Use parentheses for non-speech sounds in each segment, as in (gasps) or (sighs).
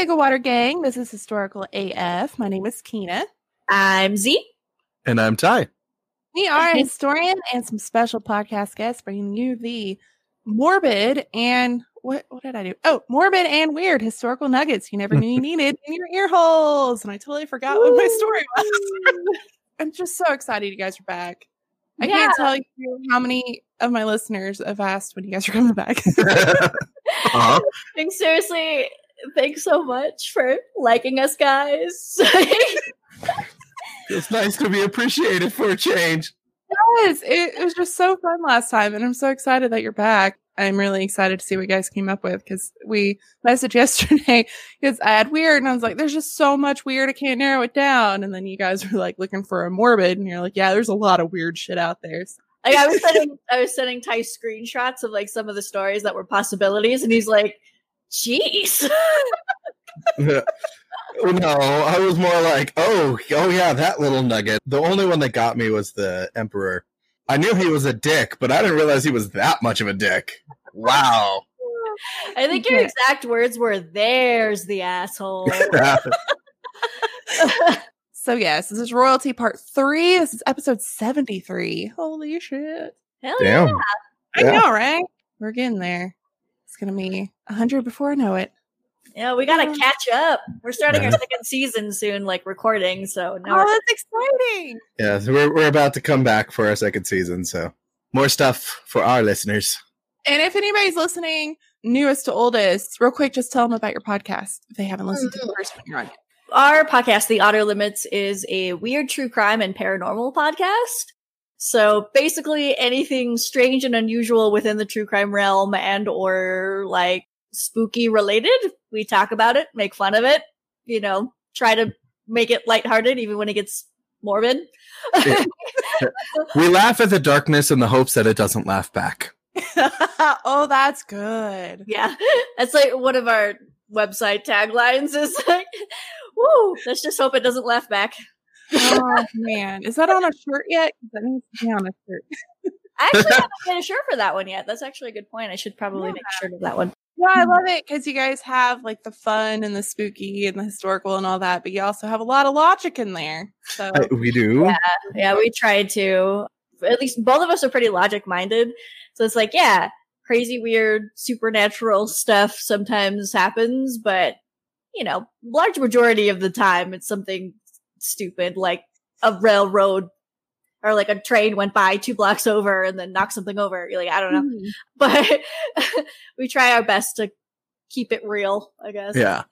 Hello, Gigawater Gang. This is Historical AF. My name is Keena. I'm Z. And I'm Ty. We are a historian and some special podcast guests bringing you the morbid and what what did I do? Oh, morbid and weird historical nuggets you never knew you (laughs) needed in your ear holes. And I totally forgot what my story was. (laughs) I'm just so excited you guys are back. I Yeah. can't tell you how many of my listeners have asked when you guys are coming back. (laughs) Uh-huh. Like, seriously, thanks so much for liking us, guys. (laughs) It's nice to be appreciated for a change. yes, it, it was just so fun last time, and I'm so excited that you're back. I'm really excited to see what you guys came up with because we messaged (laughs) yesterday because I had weird, and I was like, "There's just so much weird, I can't narrow it down." And then you guys were like looking for a morbid, and you're like, "Yeah, there's a lot of weird shit out there." So- (laughs) like I was sending I was sending Ty screenshots of like some of the stories that were possibilities, and he's like, "Jeez." (laughs) (laughs) no, I was more like, oh, oh yeah, that little nugget. The only one that got me was the Emperor. I knew he was a dick, but I didn't realize he was that much of a dick. Wow. I think your exact words were, "There's the asshole." (laughs) So yes, this is royalty part three. This is episode seventy three. Holy shit! Hell Damn. yeah! I Yeah. know, right? We're getting there. It's gonna be hundred before I know it. Yeah, we gotta Yeah. catch up. We're starting our second season soon, like recording. So now Oh, that's exciting! Yeah, so we're, we're about to come back for our second season, so more stuff for our listeners. And if anybody's listening, newest to oldest, real quick, just tell them about your podcast if they haven't listened to the mm-hmm. first one you're on. our podcast, The Auto Limits, is a weird true crime and paranormal podcast. So basically anything strange and unusual within the true crime realm and or like spooky related, we talk about it, make fun of it, you know, try to make it lighthearted even when it gets morbid. (laughs) We laugh at the darkness in the hopes that it doesn't laugh back. (laughs) oh, that's good. yeah. That's like one of our website taglines is like, woo, let's just hope it doesn't laugh back. Oh man, is that on a shirt yet? 'Cause That needs to be on a shirt. I actually (laughs) haven't made a shirt for that one yet. That's actually a good point. I should probably Yeah. make a shirt of that one. Yeah, I love it because you guys have like the fun and the spooky and the historical and all that, but you also have a lot of logic in there. So Uh, we do. Yeah. Yeah, we tried to. At least both of us are pretty logic minded. So it's like, yeah, crazy, weird, supernatural stuff sometimes happens, but you know, large majority of the time it's something stupid like a railroad or like a train went by two blocks over and then knocked something over. You're like, I don't know. Mhm. (laughs) But (laughs) we try our best to keep it real, I guess. Yeah.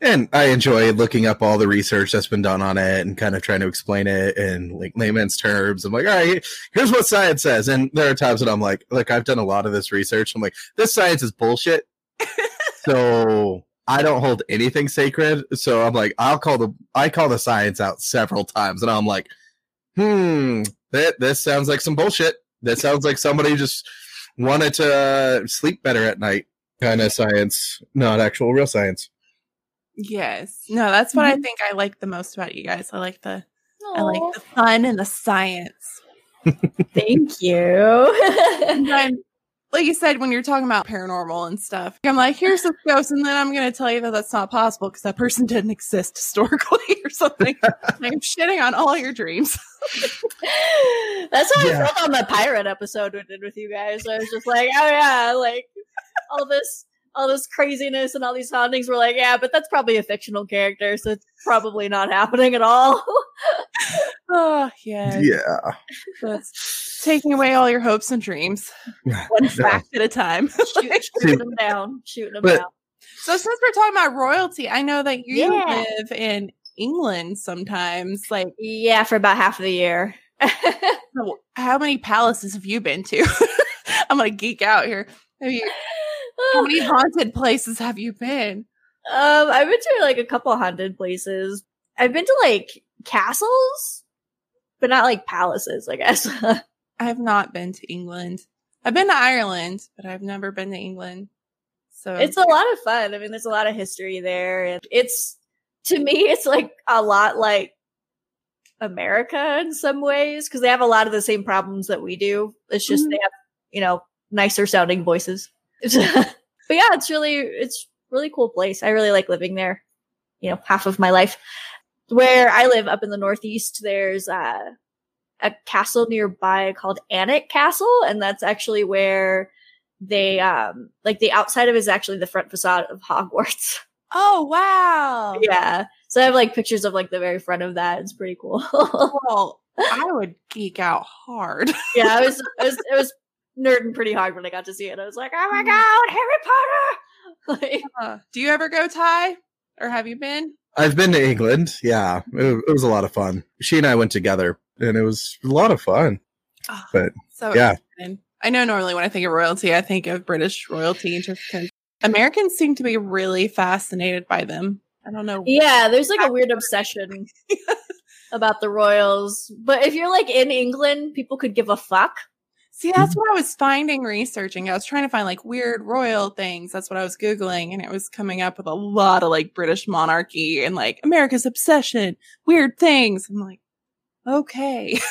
And I enjoy looking up all the research that's been done on it and kind of trying to explain it in like layman's terms. I'm like, all right, here's what science says. And there are times that I'm like, like I've done a lot of this research. I'm like, this science is bullshit. (laughs) so I don't hold anything sacred. So I'm like, I'll call the I call the science out several times, and I'm like, hmm, that this sounds like some bullshit. That sounds like somebody just wanted to uh, sleep better at night. Kind of science, not actual real science. yes, no, that's what I Mhm. think I like the most about you guys. I like the I like the fun and the science. (laughs) thank you. (laughs) I'm- like you said, when you're talking about paranormal and stuff, I'm like, here's this ghost, and then I'm going to tell you that that's not possible because that person didn't exist historically (laughs) or something. (laughs) I'm shitting on all your dreams. (laughs) That's how Yeah. I felt on the pirate episode we did with you guys. I was just like, oh yeah, like all this, all this craziness and all these hauntings. We're like, yeah, but that's probably a fictional character, so it's probably not happening at all. Oh, yeah. Yeah. That's taking away all your hopes and dreams, (laughs) one No. fact at a time. Shoot, shooting (laughs) them down, shooting them But- down. so, since we're talking about royalty, I know that you Yeah. live in England sometimes. Like, Yeah, for about half of the year. (laughs) so how many palaces have you been to? I'm going to geek out here. Have you, how many (sighs) haunted places have you been? Um, I've been to like a couple haunted places. I've been to like castles, but not like palaces, I guess. I have not been to England. I've been to Ireland, but I've never been to England. So it's a lot of fun. I mean, there's a lot of history there, and it's to me, it's like a lot like America in some ways because they have a lot of the same problems that we do. It's just Mhm. they have you know nicer sounding voices. (laughs) but yeah, it's really it's really cool place. I really like living there. You know, half of my life. Where I live up in the Northeast, there's uh, a castle nearby called Alnwick Castle, and that's actually where they um like the outside of it is actually the front facade of Hogwarts. (laughs) Oh wow. yeah. So I have like pictures of like the very front of that. It's pretty cool. (laughs) Well, I would geek out hard. (laughs) yeah, I was, I was, it was nerding pretty hard when I got to see it. I was like, oh my god, Harry Potter! Like, Uh, do you ever go Ty? Or have you been? I've been to England. Yeah, it, it was a lot of fun. She and I went together, and it was a lot of fun. Oh, But, so yeah. excited. I know normally when I think of royalty, I think of British royalty just because Americans seem to be really fascinated by them. I don't know. yeah, there's like a weird (laughs) obsession about the royals. But if you're like in England, people could give a fuck. See, that's what I was finding researching. I was trying to find like weird royal things. That's what I was Googling, and it was coming up with a lot of like British monarchy and like America's obsession, weird things. I'm like, okay. (laughs)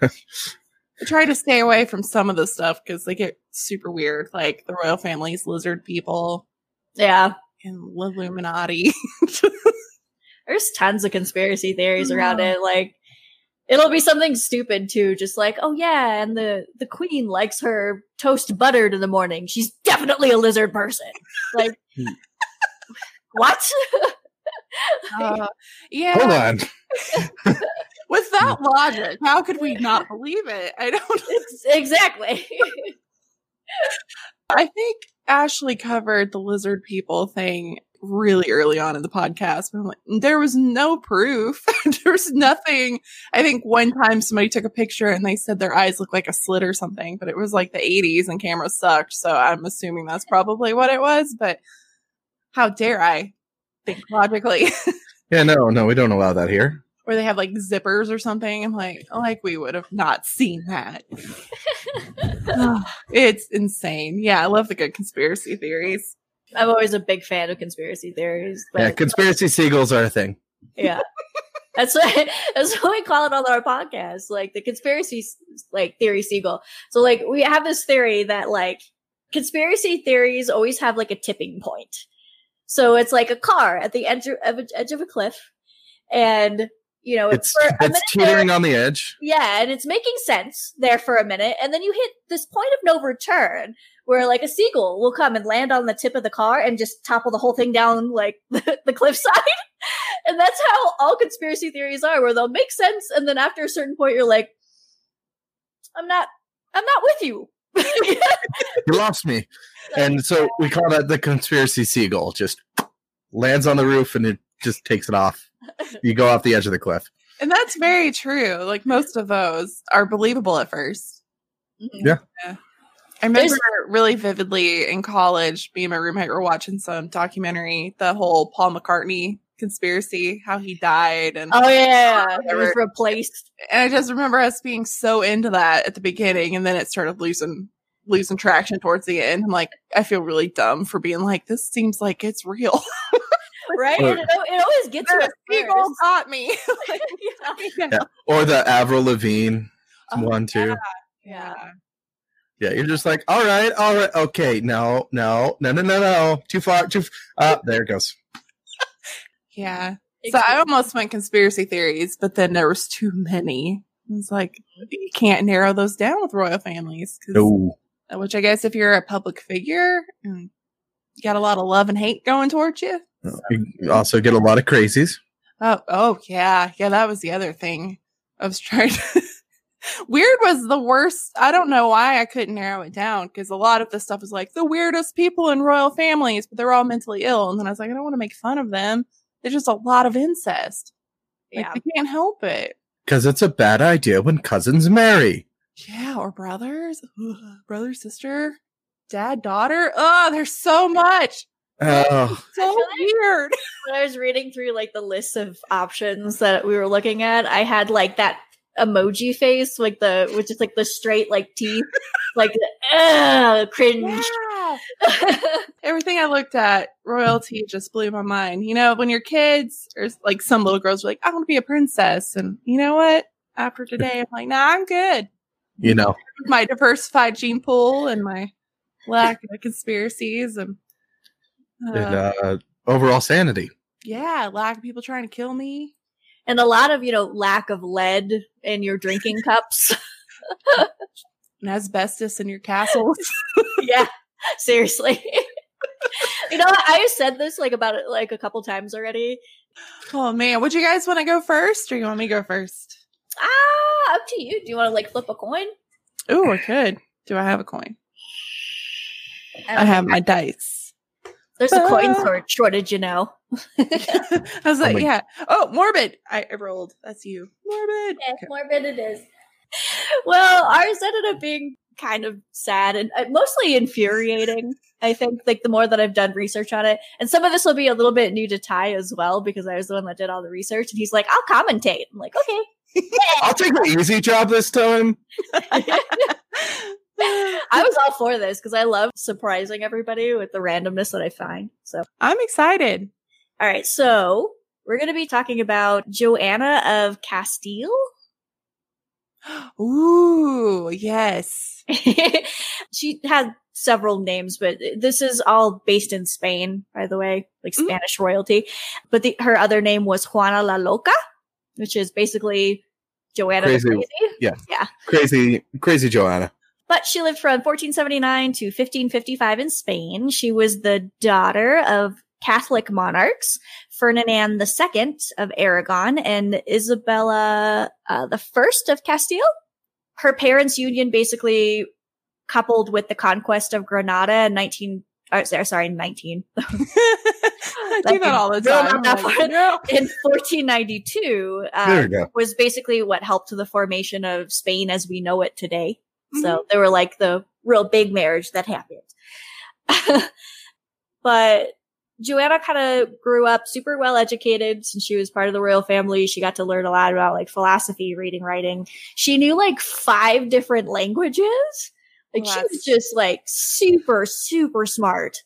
(laughs) I try to stay away from some of the stuff because they get super weird, like the royal family's lizard people Yeah. and Illuminati. (laughs) There's tons of conspiracy theories around it. Like, it'll be something stupid too, just like, oh yeah, and the the queen likes her toast buttered in the morning. She's definitely a lizard person. Like, what? Uh, yeah. Hold on. With that mm. logic, how could we not (laughs) believe it? I don't Ex- exactly. (laughs) I think Ashley covered the lizard people thing really early on in the podcast. I'm like, there was no proof. (laughs) there was nothing. I think one time somebody took a picture and they said their eyes looked like a slit or something, but it was like the 80s and cameras sucked. So I'm assuming that's probably what it was. But how dare I think logically? Yeah, no, no, we don't allow that here. Where they have like zippers or something. I'm like, like we would have not seen that. (laughs) (sighs) it's insane. Yeah, I love the good conspiracy theories. I'm always a big fan of conspiracy theories. But Yeah, conspiracy seagulls are a thing. yeah. (laughs) That's what that's what we call it on our podcast, like the conspiracy like theory seagull. So like we have this theory that like conspiracy theories always have like a tipping point. So it's like a car at the edge of, edge of a cliff, and you know it's, It's for (laughs) it's minute there- teetering on the edge. yeah, and it's making sense there for a minute, and then you hit this point of no return where like a seagull will come and land on the tip of the car and just topple the whole thing down like (laughs) the, the cliffside. (laughs) and that's how all conspiracy theories are, where they'll make sense, and then after a certain point, you're like, I'm not, I'm not with you. You lost me. And so we call that the conspiracy seagull. Just lands on the roof and it just takes it off. (laughs) You go off the edge of the cliff. And that's very true. Like most of those are believable at first. Mhm. Yeah. I remember There's- really vividly in college, me and my roommate were watching some documentary, the whole Paul McCartney conspiracy, how he died. And, Oh yeah, it was replaced. and I just remember us being so into that at the beginning and then it started losing losing traction towards the end. I'm like, I feel really dumb for being like, this seems like it's real. (laughs) Right? Or- it, it always gets you the at seagull first. got me. (laughs) (laughs) yeah. Yeah. Or the Avril Lavigne Oh, one too. yeah. Yeah, you're just like, all right, all right, okay, no, no, no, no, no, no, too far, too. F- uh, there it goes. Yeah. So I almost went conspiracy theories, but then there was too many. It's like you can't narrow those down with royal families, 'cause- No, which I guess if you're a public figure and you got a lot of love and hate going towards you. You also get a lot of crazies. Oh, oh yeah, yeah. That was the other thing. I was trying. to... (laughs) Weird was the worst. I don't know why I couldn't narrow it down because a lot of the stuff is like the weirdest people in royal families, but they're all mentally ill. And then I was like, I don't want to make fun of them. There's just a lot of incest. Like, Yeah. they can't help it. Because it's a bad idea when cousins marry. Yeah, or brothers, Ugh, brother, sister, dad, daughter. Oh, there's so much. Oh, So weird. (laughs) when I was reading through like the list of options that we were looking at, I had like that emoji face, like the which is like the straight like teeth, like uh, cringe. Yeah. Everything I looked at, royalty just blew my mind. You know, when you're kids, or like some little girls are like, I want to be a princess. And you know what? After today, I'm like, nah, I'm good. you know, My diversified gene pool and my lack of conspiracies. And and Uh, uh, overall sanity. yeah, lack of people trying to kill me. And a lot of, you know, lack of lead in your drinking cups. (laughs) And asbestos in your castles. (laughs) yeah, seriously. (laughs) you know, I said this like about it like a couple times already. oh man, would you guys want to go first, or you want me to go first? Ah, up to you. Do you want to like flip a coin? Oh, I could. Do I have a coin? I don't have think- my dice. There's a coin Ah. shortage, you know. (laughs) I was like, my- yeah. Oh, morbid. I, I rolled. That's you. Morbid. Yeah, Okay. morbid it is. (laughs) Well, ours ended up being kind of sad and uh, mostly infuriating. I think, like the more that I've done research on it, and some of this will be a little bit new to Ty as well because I was the one that did all the research, and he's like, "I'll commentate." I'm like, "Okay." (laughs) I'll take the easy job this time. (laughs) I was all for this because I love surprising everybody with the randomness that I find. So, I'm excited. all right, so we're going to be talking about Joanna of Castile. (gasps) Ooh, yes. (laughs) she had several names, but this is all based in Spain, by the way, like Mm. Spanish royalty. But the, her other name was Juana la Loca, which is basically Joanna Crazy. the Crazy. Crazy, crazy Joanna. But she lived from 1479 to 1555 in Spain. She was the daughter of Catholic monarchs, Ferdinand II of Aragon and Isabella uh, the First of Castile. Her parents' union basically coupled with the conquest of Granada in 19, uh, sorry, sorry, 19, (laughs) I do that all the time. not that I'm like, no. in 1492, uh, was basically what helped to the formation of Spain as we know it today. Mm-hmm. So they were like the real big marriage that happened. (laughs) but Joanna kind of grew up super well educated since she was part of the royal family. She got to learn a lot about like philosophy, reading, writing. She knew like five different languages. Like Well, she was just like super, super smart,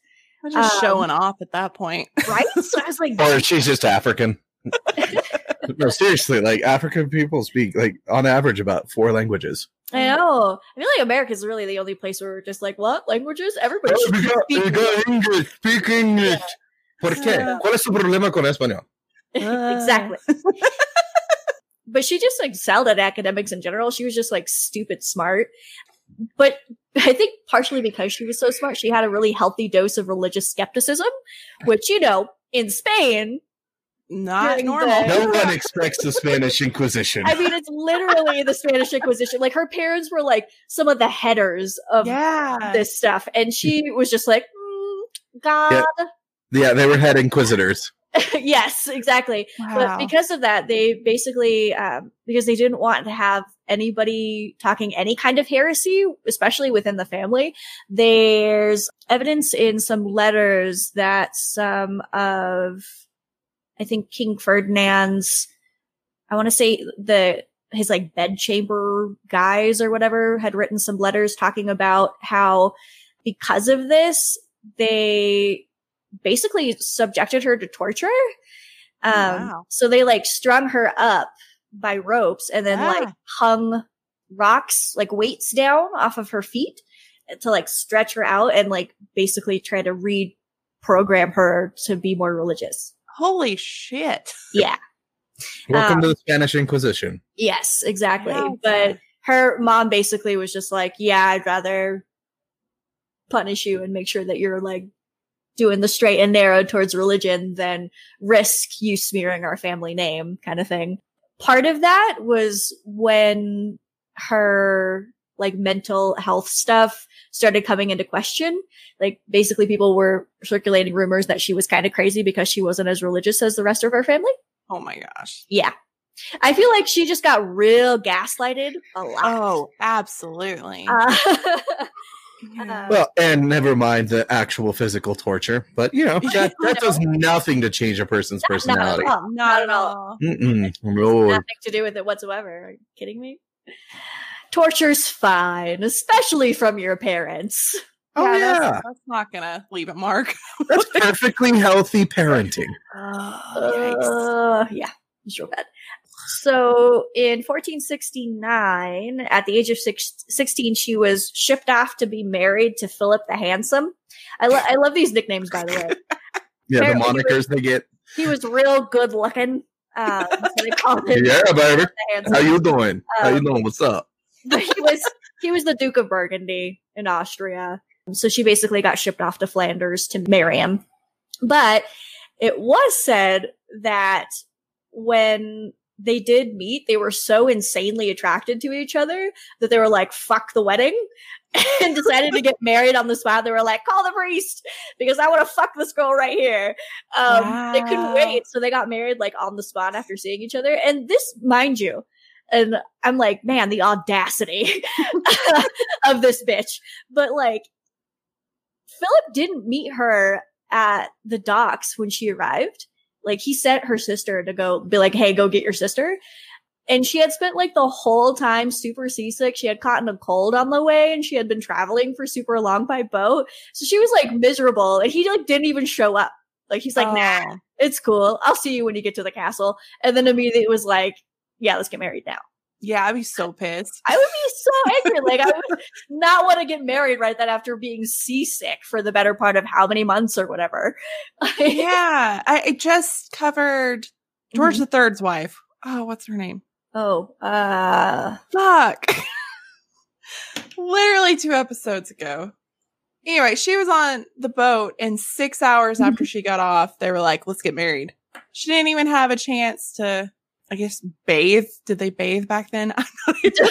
I'm just Um, showing off at that point. right? so I was like, Or she's just African. (laughs) no, seriously, like African people speak like on average about four languages. I know. I feel like America is really the only place where we're just like, what languages? Everybody Oh, should we got, speak we got English, speak English. ¿Por qué? Ah. ¿Cuál es su problema con español? (laughs) exactly. (laughs) but she just excelled at academics in general. She was just like stupid smart. But I think partially because she was so smart, she had a really healthy dose of religious skepticism, which, you know, in Spain, Not normal. No one expects the Spanish Inquisition. I mean, it's literally the Spanish Inquisition. Like her parents were like some of the headers of yeah. this stuff. And she was just like, mm, God. yeah, they were head inquisitors. (laughs) yes, exactly. wow. But because of that, they basically, um, because they didn't want to have anybody talking any kind of heresy, especially within the family, there's evidence in some letters that some of, I think King Ferdinand's, I want to say the, his like bedchamber guys or whatever had written some letters talking about how because of this, they basically subjected her to torture. Um, wow. so they like strung her up by ropes and then like Ah. hung rocks, like weights down off of her feet to like stretch her out and like basically try to reprogram her to be more religious. Holy shit. Yeah. Welcome Um, to the Spanish Inquisition. Yes, exactly. Wow. But her mom basically was just like, yeah, I'd rather punish you and make sure that you're like doing the straight and narrow towards religion than risk you smearing our family name kind of thing. Part of that was when her like mental health stuff started coming into question. Like basically people were circulating rumors that she was kind of crazy because she wasn't as religious as the rest of her family. Oh my gosh. Yeah. I feel like she just got real gaslighted a lot. Oh, absolutely. (laughs) Uh, Yeah. Well, and never mind the actual physical torture, but you know that, (laughs) that does nothing to change a person's not at personality. all. not at all. Mm-mm. No. Nothing to do with it whatsoever. Are you kidding me? Torture's fine, especially from your parents. Oh that's, yeah, that's not gonna leave a mark. (laughs) that's perfectly healthy parenting. (laughs) Uh, yeah, it's real bad. So in 1469, at the age of six, 16, she was shipped off to be married to Philip the Handsome. I, lo- I love these nicknames, by the way. (laughs) Yeah, the Apparently he monikers they get. He was real good looking. Um, so they called him Yeah, baby. the. How you doing? How you Um, doing? What's up? But he was he was the Duke of Burgundy in Austria. So she basically got shipped off to Flanders to marry him. But it was said that when they did meet, they were so insanely attracted to each other that they were like, fuck the wedding. (laughs) And decided to get married on the spot. They were like, call the priest because I want to fuck this girl right here. Um, They couldn't wait. So they got married like on the spot after seeing each other. And this, mind you, and I'm like, man, the audacity (laughs) of this bitch. But like, Philip didn't meet her at the docks when she arrived. Like, he sent her sister to go be like, hey, go get your sister. And she had spent like the whole time super seasick. She had caught in a cold on the way and she had been traveling for super long by boat. So she was like miserable and he like didn't even show up. Like, he's like, oh. nah, Oh. it's cool. I'll see you when you get to the castle. And then immediately it was like, yeah, let's get married now. Yeah, I'd be so pissed. I would be so angry. Like I would not want to get married right then after being seasick for the better part of how many months or whatever. (laughs) yeah, I, I just covered George Mm-hmm. Third's wife. Oh, what's her name? Oh, uh, Fuck. Literally two episodes ago. Anyway, she was on the boat, and six hours after (laughs) she got off, they were like, let's get married. She didn't even have a chance to, I guess, bathe. Did they bathe back then? (laughs) I'm not even- (laughs)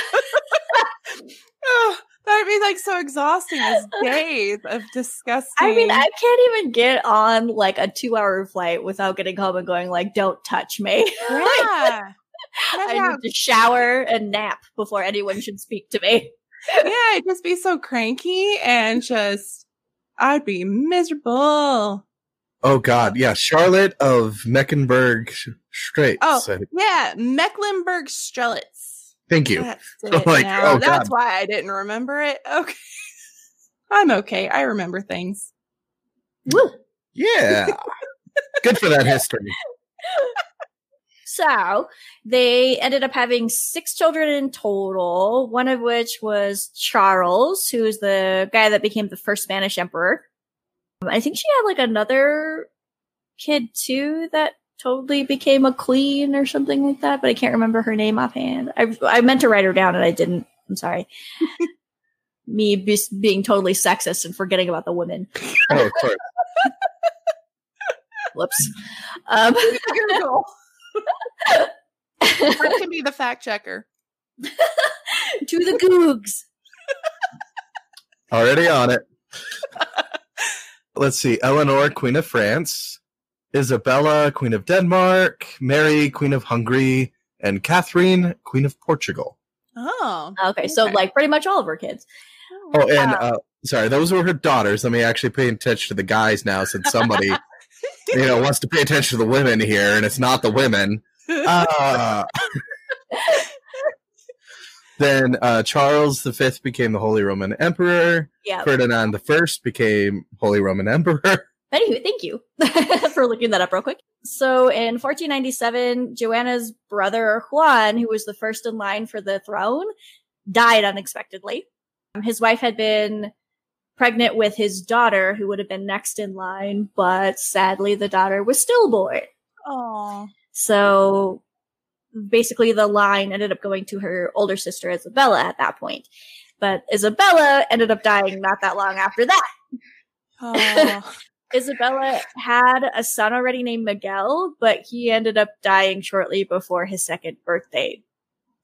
oh, that would be like so exhausting as days (laughs) of disgusting. I mean, I can't even get on like a two hour flight without getting home and going like, don't touch me. yeah. I Yeah. need to shower and nap before anyone should speak to me. yeah, I'd just be so cranky and just, I'd be miserable. Oh God, yeah, Charlotte of Mecklenburg Straits. Oh. I- Yeah, Mecklenburg Strelitz. Thank you. That's I'm like, oh, That's why I didn't remember it. Okay. (laughs) I'm okay. I remember things. Woo! Yeah. Good for that history. (laughs) So they ended up having six children in total, one of which was Charles, who is the guy that became the first Spanish emperor. Um, I think she had like another kid too that totally became a queen or something like that, but I can't remember her name offhand. I, I meant to write her down and I didn't. I'm sorry. (laughs) Me be- being totally sexist and forgetting about the women. Oh, of course. (laughs) Whoops. Um, Google. (laughs) I can be the fact checker. to the googs. Already on it. Let's see. Eleanor, Queen of France, Isabella, Queen of Denmark, Mary, Queen of Hungary, and Catherine, Queen of Portugal. Oh. Okay, so like pretty much all of her kids. Oh, and uh, sorry, those were her daughters. Let me actually pay attention to the guys now, since somebody (laughs) you know wants to pay attention to the women here, and it's not the women. Uh, (laughs) then uh, Charles V became the Holy Roman Emperor. Yeah. Ferdinand I became Holy Roman Emperor. Anyway, thank you (laughs) for looking that up real quick. So in 1497, Joanna's brother Juan, who was the first in line for the throne, died unexpectedly. Um, his wife had been pregnant with his daughter, who would have been next in line, but sadly the daughter was stillborn. Oh. So basically the line ended up going to her older sister Isabella at that point. But Isabella ended up dying not that long after that. Oh. (laughs) Isabella had a son already named Miguel, but he ended up dying shortly before his second birthday.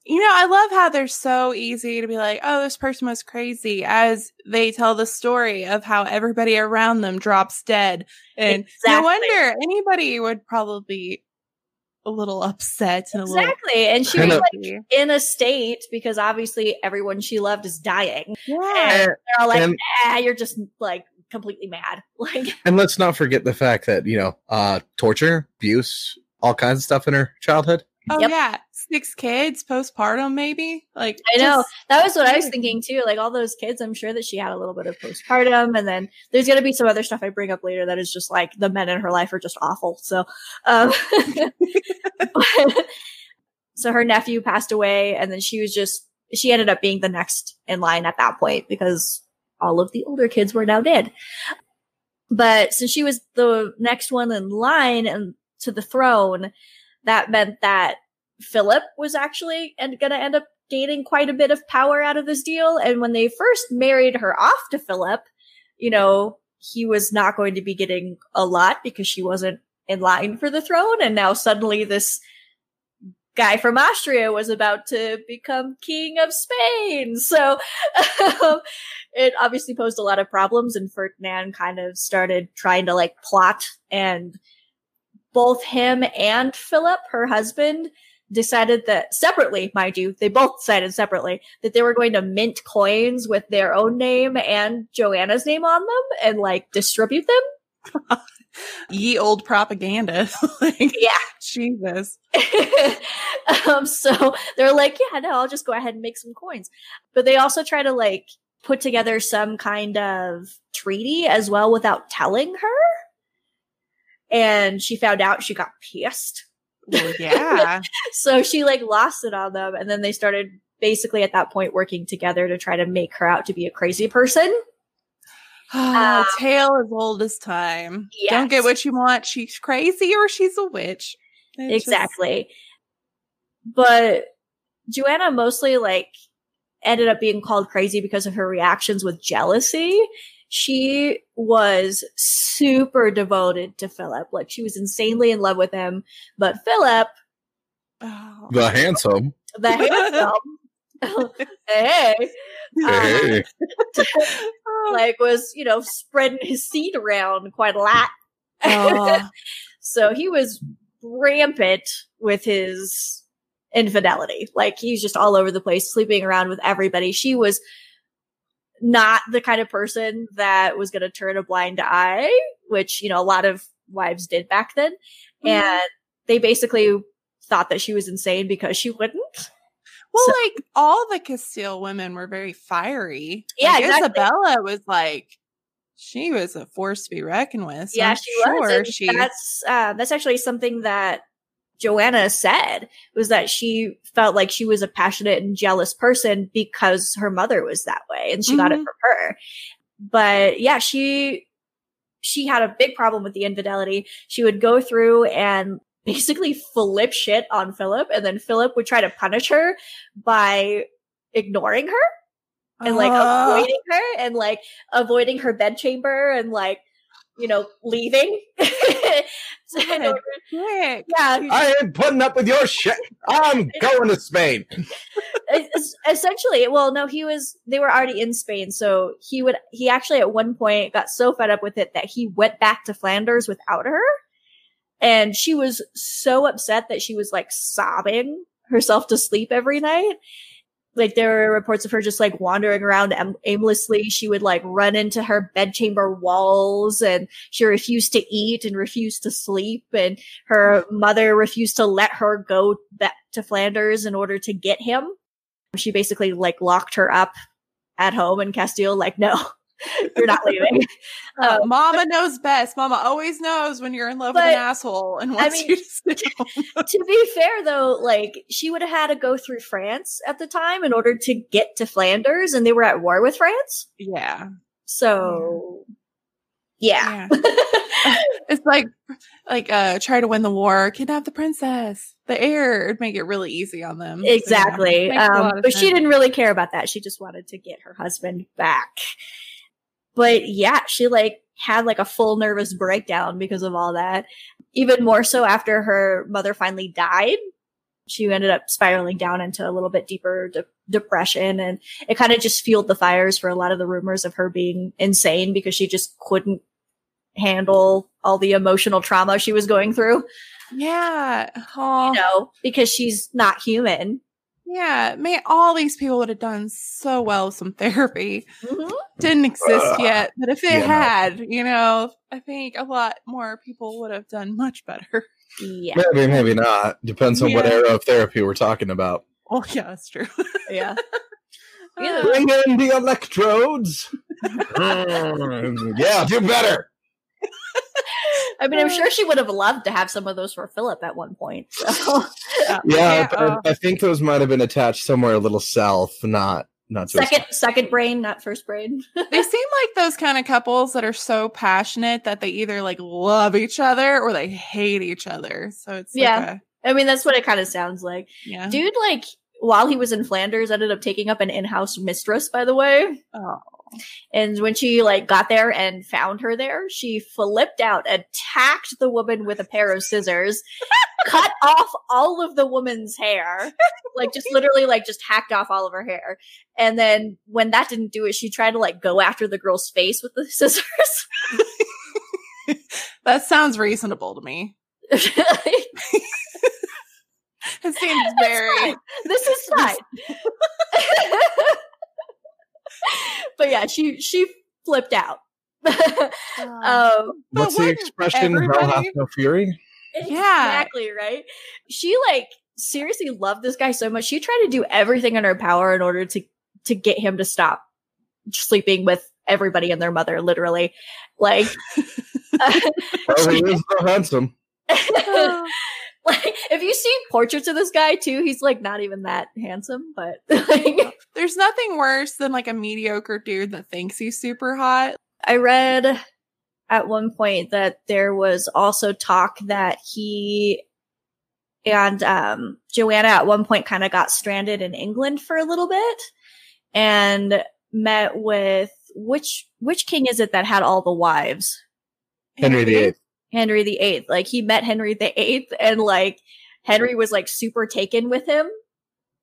You know, I love how they're so easy to be like, oh, this person was crazy as they tell the story of how everybody around them drops dead. And Exactly. no wonder anybody would probably be a little upset and a Exactly. And she was like in a state because obviously everyone she loved is dying. little, And yeah. they're all like, And- ah, you're just like completely mad. (laughs) Like, And let's not forget the fact that, you know, uh, torture, abuse, all kinds of stuff in her childhood. Oh, Yep. yeah. Six kids postpartum, maybe. Like, I know. just- that was what I was thinking too. Like all those kids, I'm sure that she had a little bit of postpartum, and then there's gonna be some other stuff I bring up later that is just like the men in her life are just awful. So, um, (laughs) but- so her nephew passed away, and then she was just she ended up being the next in line at that point because all of the older kids were now dead. But since she was the next one in line and to the throne, that meant that Philip was actually and going to end up gaining quite a bit of power out of this deal. And when they first married her off to Philip, you know, he was not going to be getting a lot because she wasn't in line for the throne. And now suddenly this guy from Austria was about to become king of Spain. So um, it obviously posed a lot of problems and Ferdinand kind of started trying to like plot and both him and Philip, her husband, decided that separately, mind you, they both decided separately that they were going to mint coins with their own name and Joanna's name on them and like distribute them. (laughs) Ye old propaganda. (laughs) like, yeah. Jesus. (laughs) um, so they're like, yeah, no, I'll just go ahead and make some coins. But they also try to like put together some kind of treaty as well without telling her. And she found out she got pissed. Well, yeah. (laughs) so she like lost it on them. And then they started basically at that point working together to try to make her out to be a crazy person. Uh, tale as old as time. Yes. Don't get what you want. She's crazy or she's a witch. It's just- exactly. But Joanna mostly like ended up being called crazy because of her reactions with jealousy. She was super devoted to Philip. Like she was insanely in love with him. But Philip, Oh. The handsome. the handsome, (laughs) hey, Hey. (laughs) like was, you know, spreading his seed around quite a lot. Oh. (laughs) So he was rampant with his infidelity. Like he's just all over the place, sleeping around with everybody. She was not the kind of person that was going to turn a blind eye, which, you know, a lot of wives did back then. Mhm. And they basically thought that she was insane because she wouldn't. Well, So- like all the Castile women were very fiery. Yeah, Like, exactly. Isabella was like, she was a force to be reckoned with. So yeah, I'm she was. sure and she. That's uh, that's actually something that Joanna said was that she felt like she was a passionate and jealous person because her mother was that way, and she got it Mhm. from her. But yeah, she she had a big problem with the infidelity. She would go through and basically flip shit on Philip, and then Philip would try to punish her by ignoring her and like Oh. avoiding her and like avoiding her bedchamber and like you know leaving (laughs) So in order- yeah I ain't putting up with your shit. I'm going to Spain. es- es- essentially well no he was they were already in spain so he would he actually at one point got so fed up with it that he went back to flanders without her and she was so upset that she was like sobbing herself to sleep every night. Like there were reports of her just like wandering around aim- aimlessly. She would like run into her bedchamber walls and she refused to eat and refused to sleep. And her mother refused to let her go back to flanders in order to get him. She basically like locked her up at home in castile like no (laughs) you're not leaving (laughs) Uh, Um, Mama knows best. Mama always knows when you're in love with an asshole and wants mean- you to (laughs) to be fair though, like she would have had to go through France at the time in order to get to Flanders and they were at war with France. Yeah. So yeah. It's like like uh try to win the war, kidnap the princess. The heir it'd make it really easy on them. So, yeah, exactly. um, but she didn't really care about that. She just wanted to get her husband back. But yeah, she like had like a full nervous breakdown because of all that. Even more so after her mother finally died. She ended up spiraling down into a little bit deeper de- depression and it kind of just fueled the fires for a lot of the rumors of her being insane because she just couldn't handle all the emotional trauma she was going through, Yeah. Oh, you know, because she's not human. Yeah. Man, all these people would have done so well with some (laughs) therapy. Mhm. Didn't exist Ugh. yet, but if it Yeah. had, you know, I think a lot more people would have done much better. (laughs) Yeah. Maybe, maybe not. Depends on what Yeah. era of therapy we're talking about. Oh yeah, that's true. Yeah. (laughs) Uh, Bring in the electrodes. Yeah, do better. (laughs) I mean, I'm sure she would have loved to have some of those for Philip at one point. So (laughs) Yeah, Yeah, but uh, I think those might have been attached somewhere a little south, not not so second second brain, not first brain. (laughs) they seem like those kind of couples that are so passionate that they either like love each other or they hate each other. So it's like Yeah. I mean, that's what it kind of sounds like. yeah. Dude, like while he was in Flanders, ended up taking up an in-house mistress. By the way, Oh. and when she like got there and found her there, she flipped out, attacked the woman with a pair of scissors, (laughs) cut off all of the woman's hair, like just literally like just hacked off all of her hair. And then when that didn't do it, she tried to like go after the girl's face with the (laughs) scissors. That sounds reasonable to me. (laughs) It seems very fine. this is (laughs) fine. but yeah, she she flipped out. (laughs) um, What's the expression? Hell hath no fury. Yeah. exactly right. She like seriously loved this guy so much. She tried to do everything in her power in order to to get him to stop sleeping with everybody and their mother. Literally, like. (laughs) Oh, he is so handsome. Like if you see portraits of this guy too, he's like not even that handsome, but (laughs) like There's nothing worse than like a mediocre dude that thinks he's super hot. I read at one point that there was also talk that he and um, Joanna at one point kind of got stranded in England for a little bit and met with which which king is it that had all the wives? Henry VIII. Henry the Eighth. Like he met Henry the Eighth, and like Henry was like super taken with him,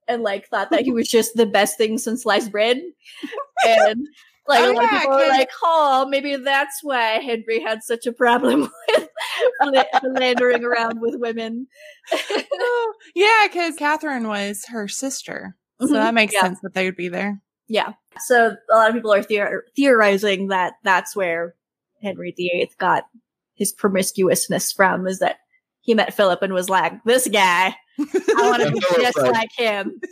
and like thought that he was just the best thing since sliced bread. (laughs) And like Oh, a lot of people were like, "Oh, maybe that's why Henry had such a problem (laughs) with philandering around with women." (laughs) Oh, yeah, because Catherine was her sister. So Mhm. that makes Yeah. sense that they would be there. Yeah. So a lot of people are theor- theorizing that that's where Henry VIII got his promiscuousness from. Is that he met Philip and was like, "This guy, I want to be Philip's just like- like him." (laughs)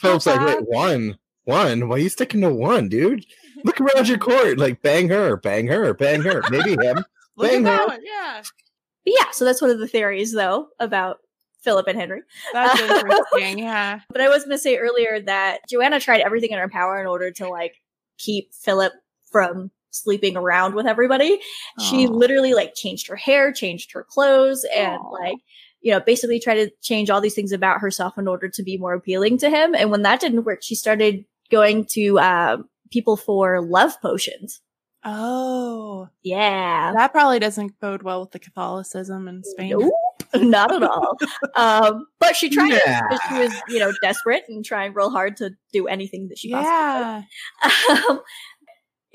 Philip's like, wait, uh-huh. one, one. Why are you sticking to one, dude? Look around your court. Like, bang her, bang her, bang her. Maybe him. (laughs) Bang her. one. Yeah. But yeah, so that's one of the theories though about Philip and Henry. That's (laughs) interesting. Yeah. But I was going to say earlier that Joanna tried everything in her power in order to like keep Philip from sleeping around with everybody. She literally like changed her hair, changed her clothes, and Aw. like, you know, basically tried to change all these things about herself in order to be more appealing to him. And when that didn't work, she started going to uh, people for love potions. Oh, Yeah. that probably doesn't bode well with the Catholicism in Spain. Nope, not at all. (laughs) um, but she tried it Yeah. because she was, you know, desperate and trying real hard to do anything that she possibly Yeah. could. (laughs) Um,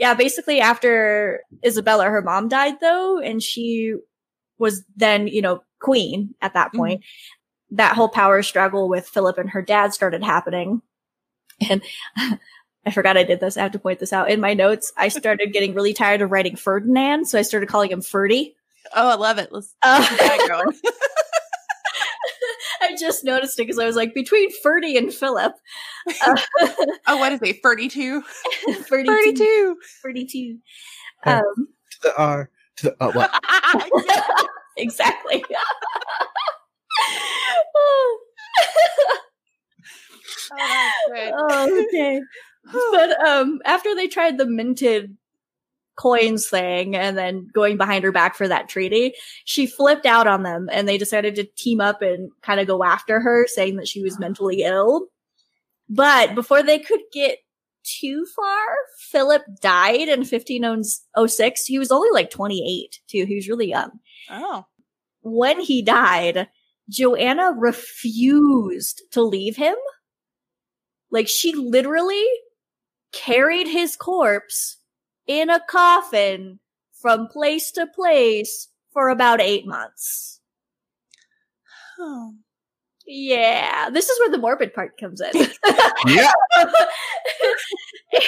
yeah, basically after Isabella, her mom died though, and she was then, you know, queen at that Mhm. point. That whole power struggle with Philip and her dad started happening. And (laughs) I forgot I did this. I have to point this out. In my notes, I started getting really tired of writing Ferdinand, so I started calling him Ferdy. Oh, I love it. Let's Uh, keep that going. (laughs) (laughs) I just noticed it because I was like between Ferdy and Philip. Uh, (laughs) Oh, what is he? 32? Ferdy 32. (laughs) 32. Yeah. Um, To the R. To the, oh, what? (laughs) exactly. Oh, that's good. oh, okay. (sighs) But um, after they tried the minted coins thing and then going behind her back for that treaty, she flipped out on them and they decided to team up and kind of go after her, saying that she was mentally ill. But before they could get too far, Philip died in 1506. He was only like 28 too. He was really young. Oh. When he died, Joanna refused to leave him. Like she literally carried his corpse in a coffin from place to place for about eight months. Oh. Yeah, this is where the morbid part comes in. (laughs) Yeah. (laughs)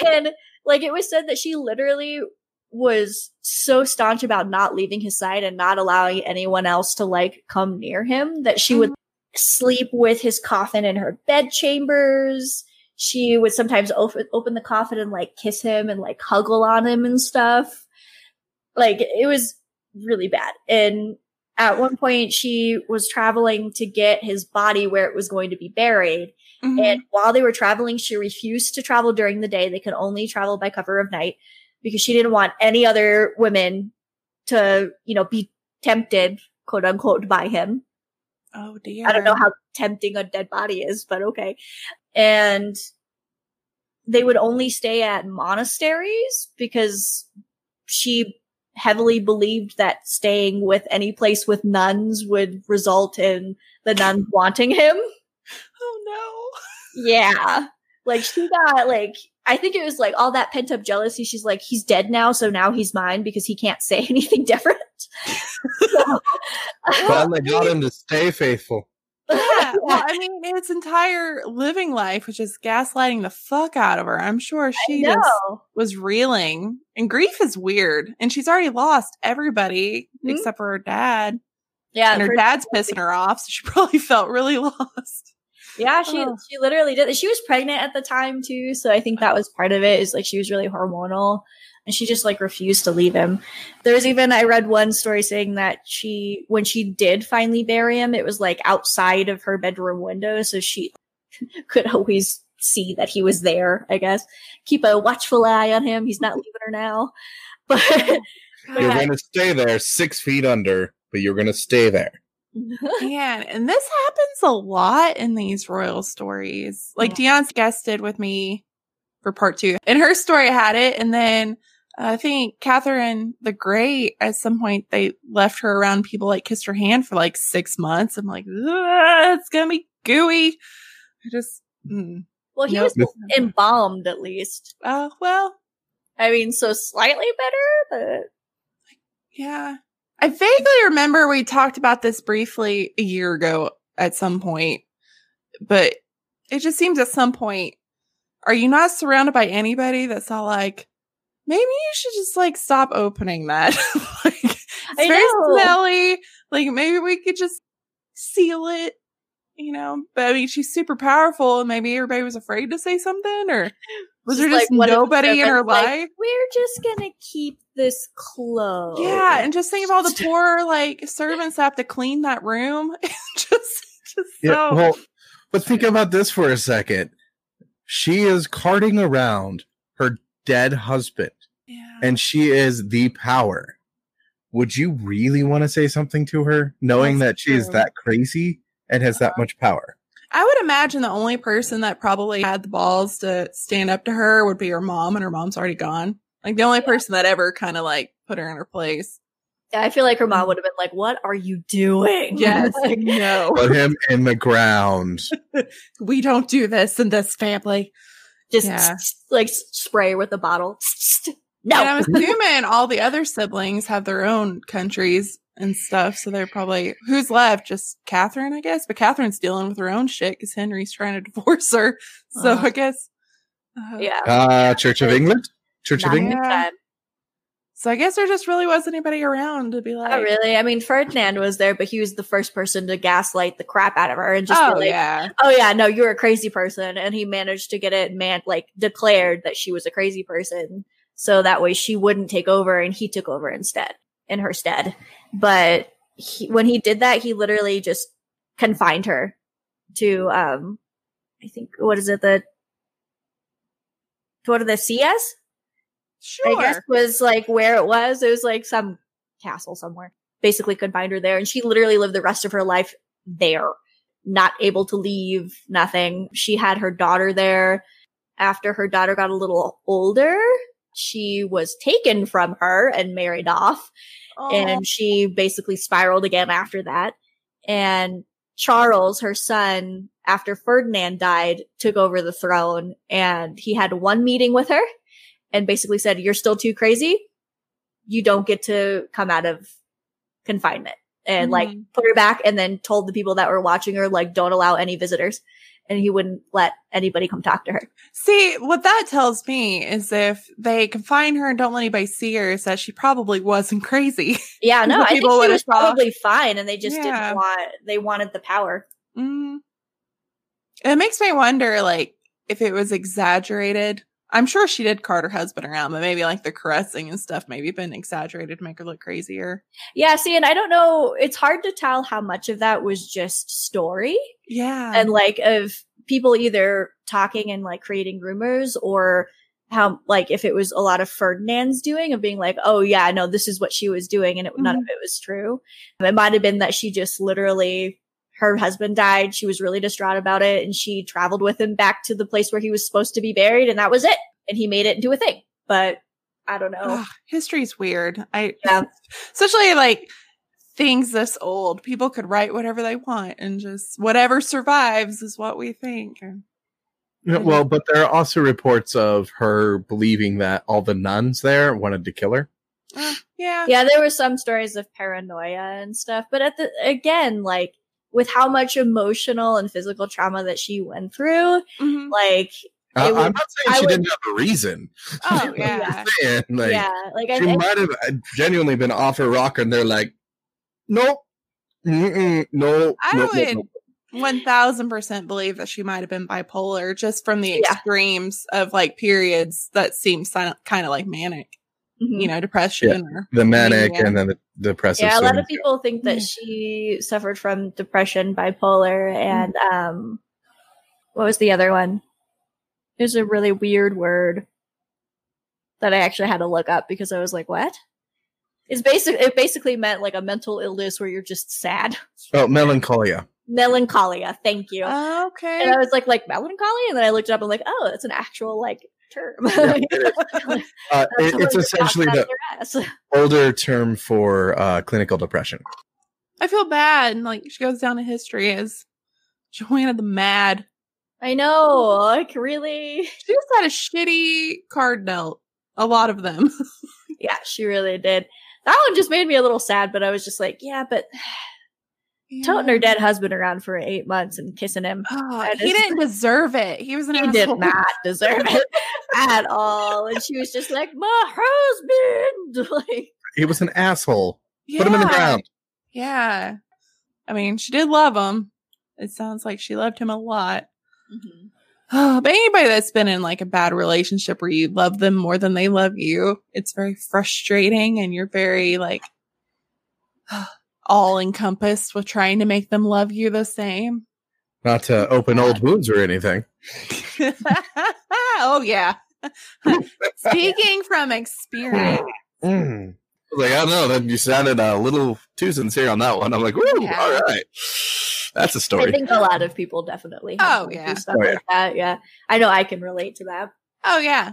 and like it was said that she literally was so staunch about not leaving his side and not allowing anyone else to like come near him that she would mm-hmm. sleep with his coffin in her bed chambers. She would sometimes open open the coffin and like kiss him and like huggle on him and stuff. Like it was really bad. And at one point she was traveling to get his body where it was going to be buried. Mhm. And while they were traveling, she refused to travel during the day. They could only travel by cover of night because she didn't want any other women to, you know, be tempted, quote unquote, by him. Oh dear. I don't know how tempting a dead body is, but okay. And they would only stay at monasteries because she heavily believed that staying with any place with nuns would result in the nuns wanting him. Oh no. Yeah. Like she got like I think it was like all that pent up jealousy. She's like, he's dead now, so now he's mine because he can't say (laughs) anything different. So- Finally (laughs) got him to stay faithful. Yeah. (laughs) Well, I mean, its entire living life was just gaslighting the fuck out of her. I'm sure she just was reeling. And grief is weird. And she's already lost everybody Mhm. except for her dad. Yeah, and her for- dad's pissing her off, so she (laughs) probably felt really lost. Yeah, she Oh. she literally did. She was pregnant at the time too, so I think that was part of it. Is like she was really hormonal, and she just like refused to leave him. There's even I read one story saying that she when she did finally bury him, it was like outside of her bedroom window, so she (laughs) could always see that he was there. I guess keep a watchful eye on him. He's not leaving her now, (laughs) but You're going to stay there six feet under, but you're going to stay there. (laughs) Man, and this happens a lot in these royal stories. Like Dion's did with me for part two, and her story had it. And then I think Catherine the Great, at some point, they left her around people like kissed her hand for like six months. I'm like, it's gonna be gooey. I just, mm. well, he Nope. was embalmed at least. oh well, I mean, so slightly better, but Yeah. I vaguely remember we talked about this briefly a year ago at some point, but it just seems at some point, are you not surrounded by anybody that's all like, maybe you should just like stop opening that? (laughs) like, it's I very know. smelly. Like maybe we could just seal it, you know? But I mean, she's super powerful and maybe everybody was afraid to say something or was there Just just like one of the nobody in her servants, like, life? we're just gonna keep this closed. Yeah, and just think of all the poor (laughs) like servants that have to clean that room. (laughs) just, just Yeah, so. well, but think about this for a second. She is carting around her dead husband, yeah. And she is the power. Would you really want to say something to her, knowing That's that she is that crazy and has that uh-huh. much power? I would imagine the only person that probably had the balls to stand up to her would be her mom, and her mom's already gone. Like the only person that ever kind of like put her in her place. Yeah, I feel like her mom mm-hmm. would have been like, "What are you doing?" (laughs) Yes, Like, no, Put him in the ground. (laughs) we don't do this in this family. just Yeah. like spray with a bottle. (laughs) No, And I'm assuming all the other siblings have their own countries and stuff, so they're probably who's left? Just Catherine, I guess. But Catherine's dealing with her own shit because Henry's trying to (laughs) divorce her. So Uh, I guess, uh, yeah, Uh, Church of England? Church of England? Yeah. So I guess there just really wasn't anybody around to be like, Not really. I mean, Ferdinand was there, but he was the first person to gaslight the crap out of her and just oh be like, yeah, "Oh yeah, no, you're a crazy person," and he managed to get it man like declared that she was a crazy person, so that way she wouldn't take over, and he took over instead in her stead. But he, when he did that, he literally just confined her to, um, I think what is it the to what are the CS? sure. I guess was like where it was. It was like some castle somewhere. Basically confined her there and she literally lived the rest of her life there. Not able to leave, nothing. She had her daughter there. After her daughter got a little older, she was taken from her and married off Oh, and she basically spiraled again after that. And Charles, her son, after Ferdinand died, took over the throne and he had one meeting with her and basically said, You're still too crazy. You don't get to come out of confinement. And like Mhm. put her back and then told the people that were watching her, like, don't allow any visitors. And he wouldn't let anybody come talk to her. See, what that tells me is if they confine her and don't let anybody see her, is that she probably wasn't crazy. Yeah, (laughs) no, I think people she was probably fine and they just Yeah. didn't want, they wanted the power. Mm. It makes me wonder, like, if it was exaggerated I'm sure she did cart her husband around, but maybe like the caressing and stuff maybe been exaggerated to make her look crazier. Yeah, see, and I don't know. It's hard to tell how much of that was just story Yeah. and like of people either talking and like creating rumors or how like if it was a lot of Ferdinand's doing of being like, oh yeah, no, this is what she was doing, and it, none of mm-hmm. it was true. It might have been that she just literally her husband died. She was really distraught about it, and she traveled with him back to the place where he was supposed to be buried, and that was it. And he made it into a thing. But I don't know. Ugh, history's weird. I Yeah. (laughs) especially like things this old. People could write whatever they want and just whatever survives is what we think. Yeah, well, but there are also reports of her believing that all the nuns there wanted to kill her. Uh, yeah. yeah, there were some stories of paranoia and stuff, but at the again, like with how much emotional and physical trauma that she went through, Mhm. like Uh, would- I'm not saying I she would- didn't have a reason. Oh (laughs) I'm yeah. saying, like, yeah, like she think might have genuinely been off her rock, and they're like, nope, mm-mm, no, I nope, nope, would one thousand percent believe that she might have been bipolar just from the Yeah. extremes of like periods that seem kind of like manic, mhm. you know, depression or the manic mania. and then the depressive. yeah, a lot of symptoms. people think that she suffered from depression, bipolar, and um, what was the other one? There's a really weird word that I actually had to look up because I was like, "What?" It's basic. It basically meant like a mental illness where you're just sad, Oh, melancholia. melancholia. Thank you. okay. and I was like, like melancholy, and then I looked it up. and like, oh, it's an actual like term. (laughs) Yeah, it is. (laughs) Uh, it- it's essentially the out their ass. (laughs) older term for uh, clinical depression. I feel bad. And like she goes down in history as Joanna the Mad. I know, like really. She just had a shitty card dealt. A lot of them. Yeah, she really did. That one just made me a little sad, but I was just like, yeah, but toting her dead husband around for eight months and kissing him. Oh, That he didn't deserve it. He was an He asshole. did not (laughs) deserve it at all. And she was just like, my husband. (laughs) Like, He was an asshole. Put him in the ground. Yeah. I mean, she did love him. It sounds like she loved him a lot. Oh, (sighs) but anybody that's been in like a bad relationship where you love them more than they love you, it's very frustrating and you're very like (sighs) all encompassed with trying to make them love you the same. Not to open old wounds or anything. (laughs) oh yeah. (laughs) Speaking from experience. Mm. I was like, I don't know. Then you sounded a little too sincere on that one. I'm like, woo, Yeah. all right. That's a story. I think a lot of people definitely have Oh, yeah. stuff Oh, yeah. like that. Yeah. I know I can relate to that. Oh yeah.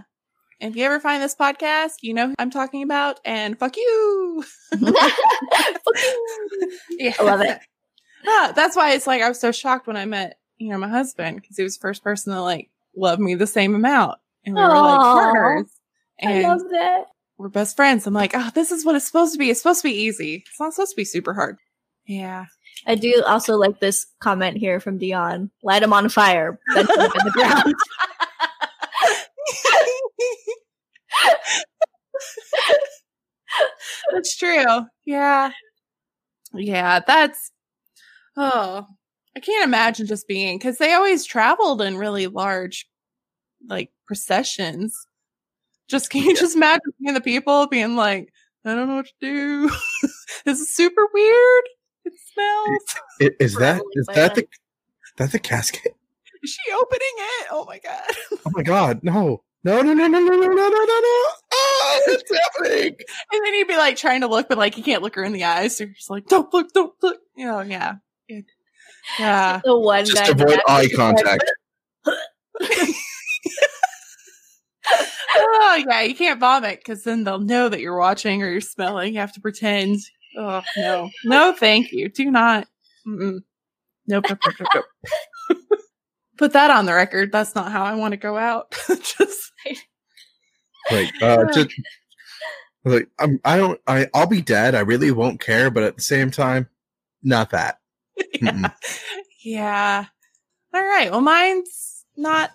If you ever find this podcast, you know who I'm talking about, and fuck you. (laughs) yeah. I love it. Ah, that's why it's like I was so shocked when I met, you know, my husband because he was the first person to like love me the same amount, and we were like partners, I and love that. we're best friends. I'm like, oh, this is what it's supposed to be. It's supposed to be easy. It's not supposed to be super hard. Yeah. I do also like this comment here from Dion. Light him on fire, in the ground. (laughs) (laughs) That's true. Yeah. Yeah, that's oh, I can't imagine just being because they always traveled in really large like processions. Just can you just imagine being the people being like, I don't know what to do. (laughs) this is super weird. It smells. I- is that is Traveling that the that the casket? Is she opening it? Oh my god. Oh my god, no. No, no, no, no, no, no, no, no, no, no. Oh, it's (laughs) happening. And then he'd be like trying to look, but like you can't look her in the eyes. So you're just like, don't look, don't look. You know, yeah. Yeah. The one Just guy avoid eye was just like, contact. (laughs) oh yeah, you can't vomit because then they'll know that you're watching or you're smelling. You have to pretend. Oh no, no, thank you. Do not. Mm-mm. Nope, nope, nope, nope, nope. (laughs) Put that on the record. That's not how I want to go out. (laughs) Just Like, uh, (laughs) just like I'm, I don't, I, I'll be dead. I really won't care, but at the same time, not that. (laughs) yeah. Yeah. All right. Well, mine's not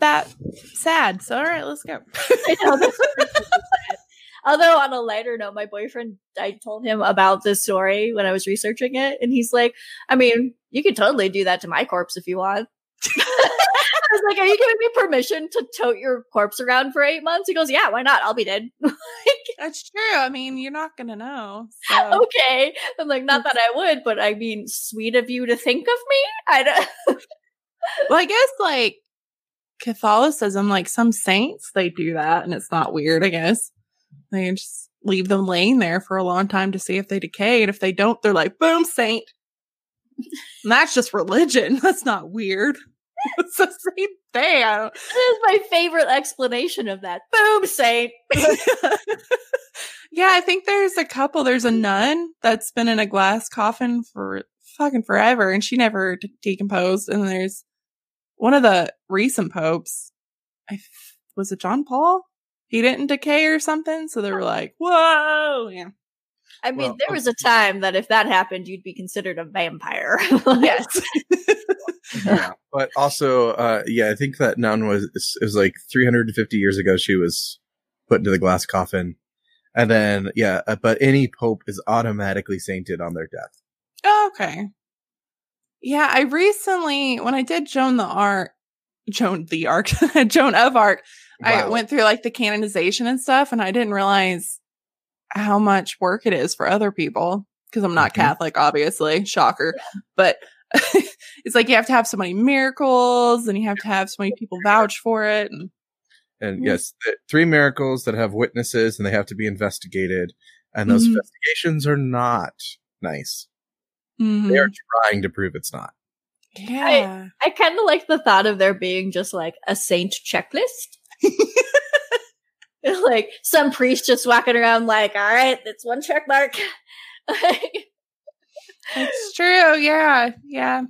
that sad. So all right, let's go. Know, that's super sad. Although on a lighter note, my boyfriend, I told him about this story when I was researching it, and he's like, "I mean, you could totally do that to my corpse if you want." I was like, "Are you giving me permission to tote your corpse around for eight months?" He goes, "Yeah, why not? I'll be dead." (laughs) like, That's true. I mean, you're not gonna know. So. (laughs) okay. I'm like, not that I would, but I mean, sweet of you to think of me. I don't. (laughs) Well, I guess like Catholicism, like some saints, they do that, and it's not weird. I guess they just leave them laying there for a long time to see if they decay, and if they don't, they're like, "Boom, saint." And that's just religion. That's not weird. (laughs) It's the same thing. Is my favorite explanation of that. Boom, saint. (laughs) (laughs) yeah, I think there's a couple. There's a nun that's been in a glass coffin for fucking forever, and she never d- decomposed. And there's one of the recent popes. I f- was it John Paul? He didn't decay or something, so they were like, "Whoa!" Yeah. I mean, Well, there was a time that if that happened, you'd be considered a vampire. (laughs) Yes. (laughs) yeah. (laughs) But also, uh, yeah, I think that nun was it was like 350 years ago. She was put into the glass coffin, and then yeah, uh, but any pope is automatically sainted on their death. Oh, okay. Yeah, I recently when I did Joan the Arc, Joan the Arc, Joan of Arc, I went through like the canonization and stuff, and I didn't realize how much work it is for other people because I'm not Mhm. Catholic, obviously, shocker. But (laughs) it's like you have to have so many miracles, and you have to have so many people vouch for it, and And Mhm. yes, th- three miracles that have witnesses and they have to be investigated. And those Mhm. investigations are not nice. Mhm. They are trying to prove it's not. yeah, I kind of like the thought of there being just like a saint checklist. (laughs) (laughs) like some priest just walking around like, all right, that's one check mark. (laughs) It's true. Yeah. Yeah.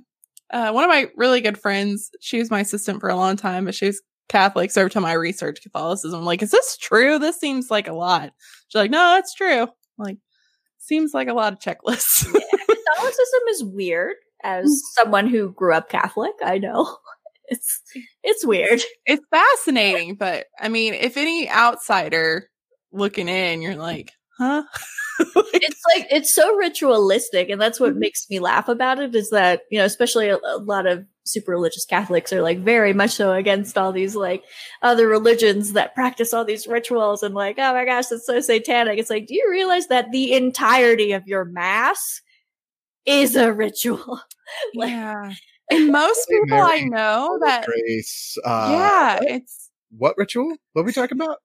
Uh, one of my really good friends, she was my assistant for a long time, but she was Catholic. So every time I research Catholicism, I'm like, is this true? This seems like a lot. She's like, no, it's true. I'm like, seems like a lot of checklists. Catholicism is weird. As (laughs) someone who grew up Catholic, I know it's it's weird. it's fascinating, but I mean, if any outsider looking in, you're like, huh? (laughs) it's like it's so ritualistic and that's what Mhm. makes me laugh about it is that you know especially a, a lot of super religious catholics are like very much so against all these like other religions that practice all these rituals and like oh my gosh that's so satanic it's like do you realize that the entirety of your mass is a ritual (laughs) like yeah. And most people I know that, Grace. Uh, yeah, it's, What ritual? What are we talking about?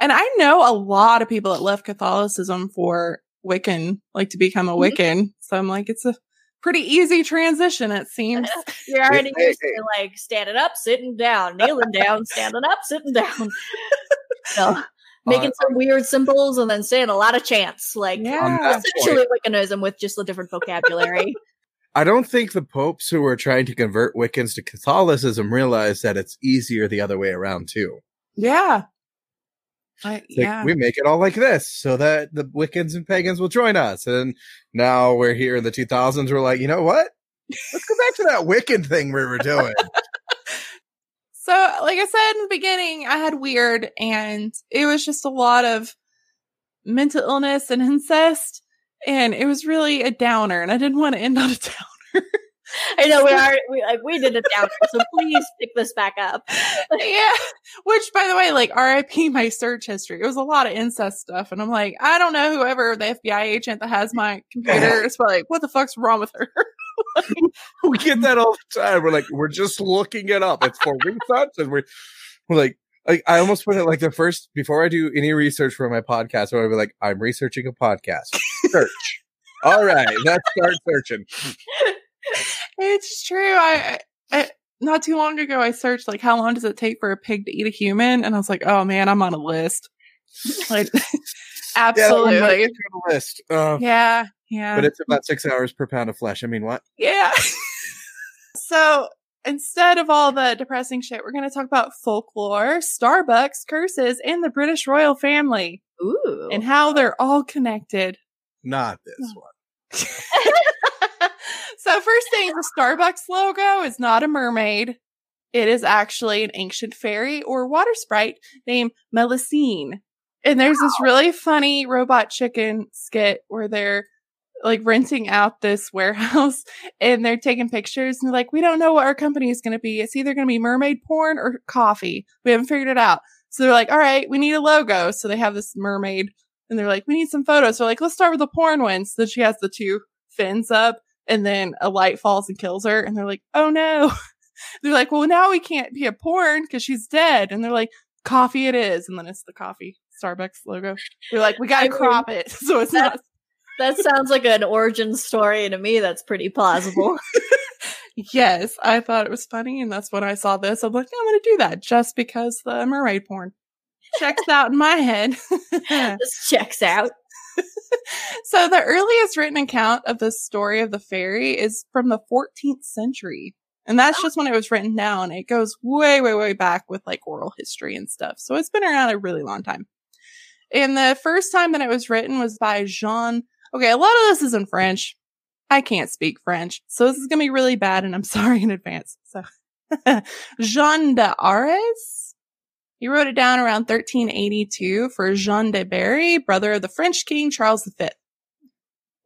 And I know a lot of people that left Catholicism for Wiccan, like to become a Mhm. Wiccan. So I'm like, it's a pretty easy transition, it seems. (laughs) you're already Hey, used hey. to like standing up sitting down kneeling down standing up sitting down (laughs) so, making On- some weird symbols and then saying a lot of chants like yeah. that essentially Wiccanism with just a different vocabulary. I don't think the popes who were trying to convert Wiccans to Catholicism realized that it's easier the other way around too. Yeah. I, It's like, yeah. we make it all like this so that the Wiccans and pagans will join us. And now we're here in the 2000s. We're like, you know what? Let's go back to that Wiccan thing we were doing. (laughs) So, like I said in the beginning, I had weird and it was just a lot of mental illness and incest. And it was really a downer. And I didn't want to end on a (laughs) downer. I know we are we like we did it down, so please pick this back up. yeah. Which, by the way, like RIP my search history. It was a lot of incest stuff. And I'm like, I don't know whoever the FBI agent that has my computer is like, what the fuck's wrong with her? (laughs) we get that all the time. We're like, we're just looking it up. It's for research. And we're, we're like, like, I almost put it like the first, before I do any research for my podcast, I would be like, I'm researching a podcast. Search. (laughs) all right. Let's start searching. It's true. I, I not too long ago I searched like how long does it take for a pig to eat a human, and I was like, oh man, I'm on a list. (laughs) Like, (laughs) Yeah, that one might absolutely. on the list. Uh, Yeah, yeah, but it's about six hours per pound of flesh. I mean, what? yeah. so instead of all the depressing shit, we're going to talk about folklore, Starbucks, curses, and the British royal family, Ooh. and how they're all connected. Not this one. (laughs) so first thing, the Starbucks logo is not a mermaid. It is actually an ancient fairy or water sprite named Melusine. And there's this really funny robot chicken skit where they're like renting out this warehouse (laughs) and they're taking pictures and they're like, we don't know what our company is going to be. It's either going to be mermaid porn or coffee. We haven't figured it out. So they're like, all right, we need a logo. So they have this mermaid and they're like, we need some photos. So like, let's start with the porn one. So she has the two fins up and then a light falls and kills her. And they're like, oh no. (laughs) they're like, well, now we can't be a porn because she's dead. And they're like, coffee it is. And then it's the coffee Starbucks logo. They're like, we got to crop it. (laughs) So it's not. That sounds like an origin story to me. That's pretty plausible. (laughs) yes. I thought it was funny. And that's when I saw this. I'm like, I'm going to do that just because the mermaid porn checks out in my head. (laughs) this checks out. (laughs) so the earliest written account of the story of the fairy is from the 14th century. And that's oh. just when it was written down. It goes way, way, way back with like oral history and stuff. So it's been around a really long time. And the first time that it was written was by Jean. Okay, a lot of this is in French. I can't speak French, so this is gonna be really bad, and I'm (laughs) sorry in advance. So, (laughs) Jean de Arras. He wrote it down around 1382 for Jean de Berry, brother of the French king Charles V.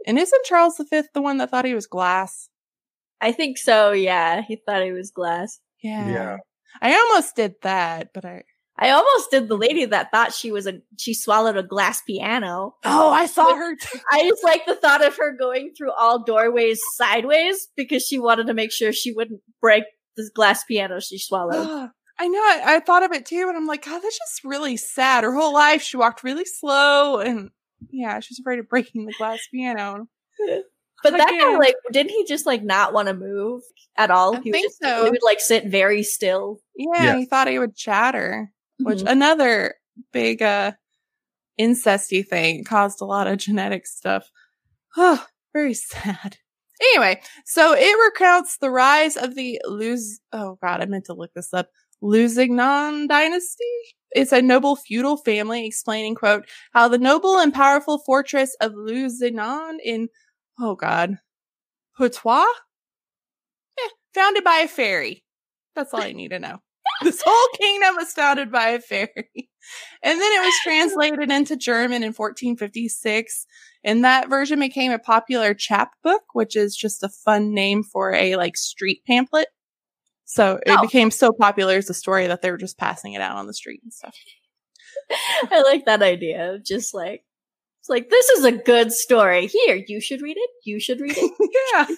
And isn't Charles V the one that thought he was glass? I think so. Yeah, he thought he was glass. Yeah. Yeah. I almost did that, but I I almost did the lady that thought she was a she swallowed a glass piano. Oh, I saw her too. (laughs) I just like the thought of her going through all doorways sideways because she wanted to make sure she wouldn't break this glass piano she swallowed. (gasps) I know. I, I thought of it too, and I'm like, God, that's just really sad. Her whole life, she walked really slow, and yeah, she's afraid of breaking the glass piano. (laughs) But that guy, like, didn't he just like not want to move at all? I he think would just, so. He would like sit very still. Yeah, Yeah. he thought he would chatter, which Mhm. another big uh incesty thing caused a lot of genetic stuff. Oh, (sighs) very sad. Anyway, so it recounts the rise of the Luz. Oh God, I meant to look this up. Lusignan dynasty. It's a noble feudal family explaining, quote, how the noble and powerful fortress of Lusignan in, oh God, Poitou? Eh, founded by a fairy. That's all I (laughs) need to know. (laughs) This whole kingdom was founded by a fairy. And then it was translated into German in 1456. And that version became a popular chapbook, which is just a fun name for a like street pamphlet. So it Oh. became so popular as a story that they were just passing it out on the street and stuff. (laughs) I like that idea of just like it's like this is a good story. Here, you should read it. You should read it. (laughs)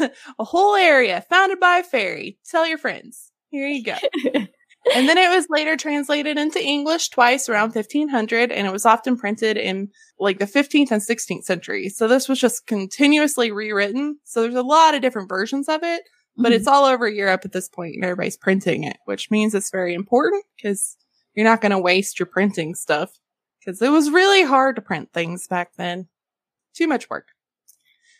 yeah. a whole area founded by a fairy. Tell your friends. Here you go. (laughs) and then it was later translated into English twice around 1500, and it was often printed in like the 15th and 16th century. So this was just continuously rewritten. So there's a lot of different versions of it, but it's mm-hmm. all over Europe at this point, and everybody's printing it, which means it's very important because you're not going to waste your printing stuff. Because it was really hard to print things back then. Too much work.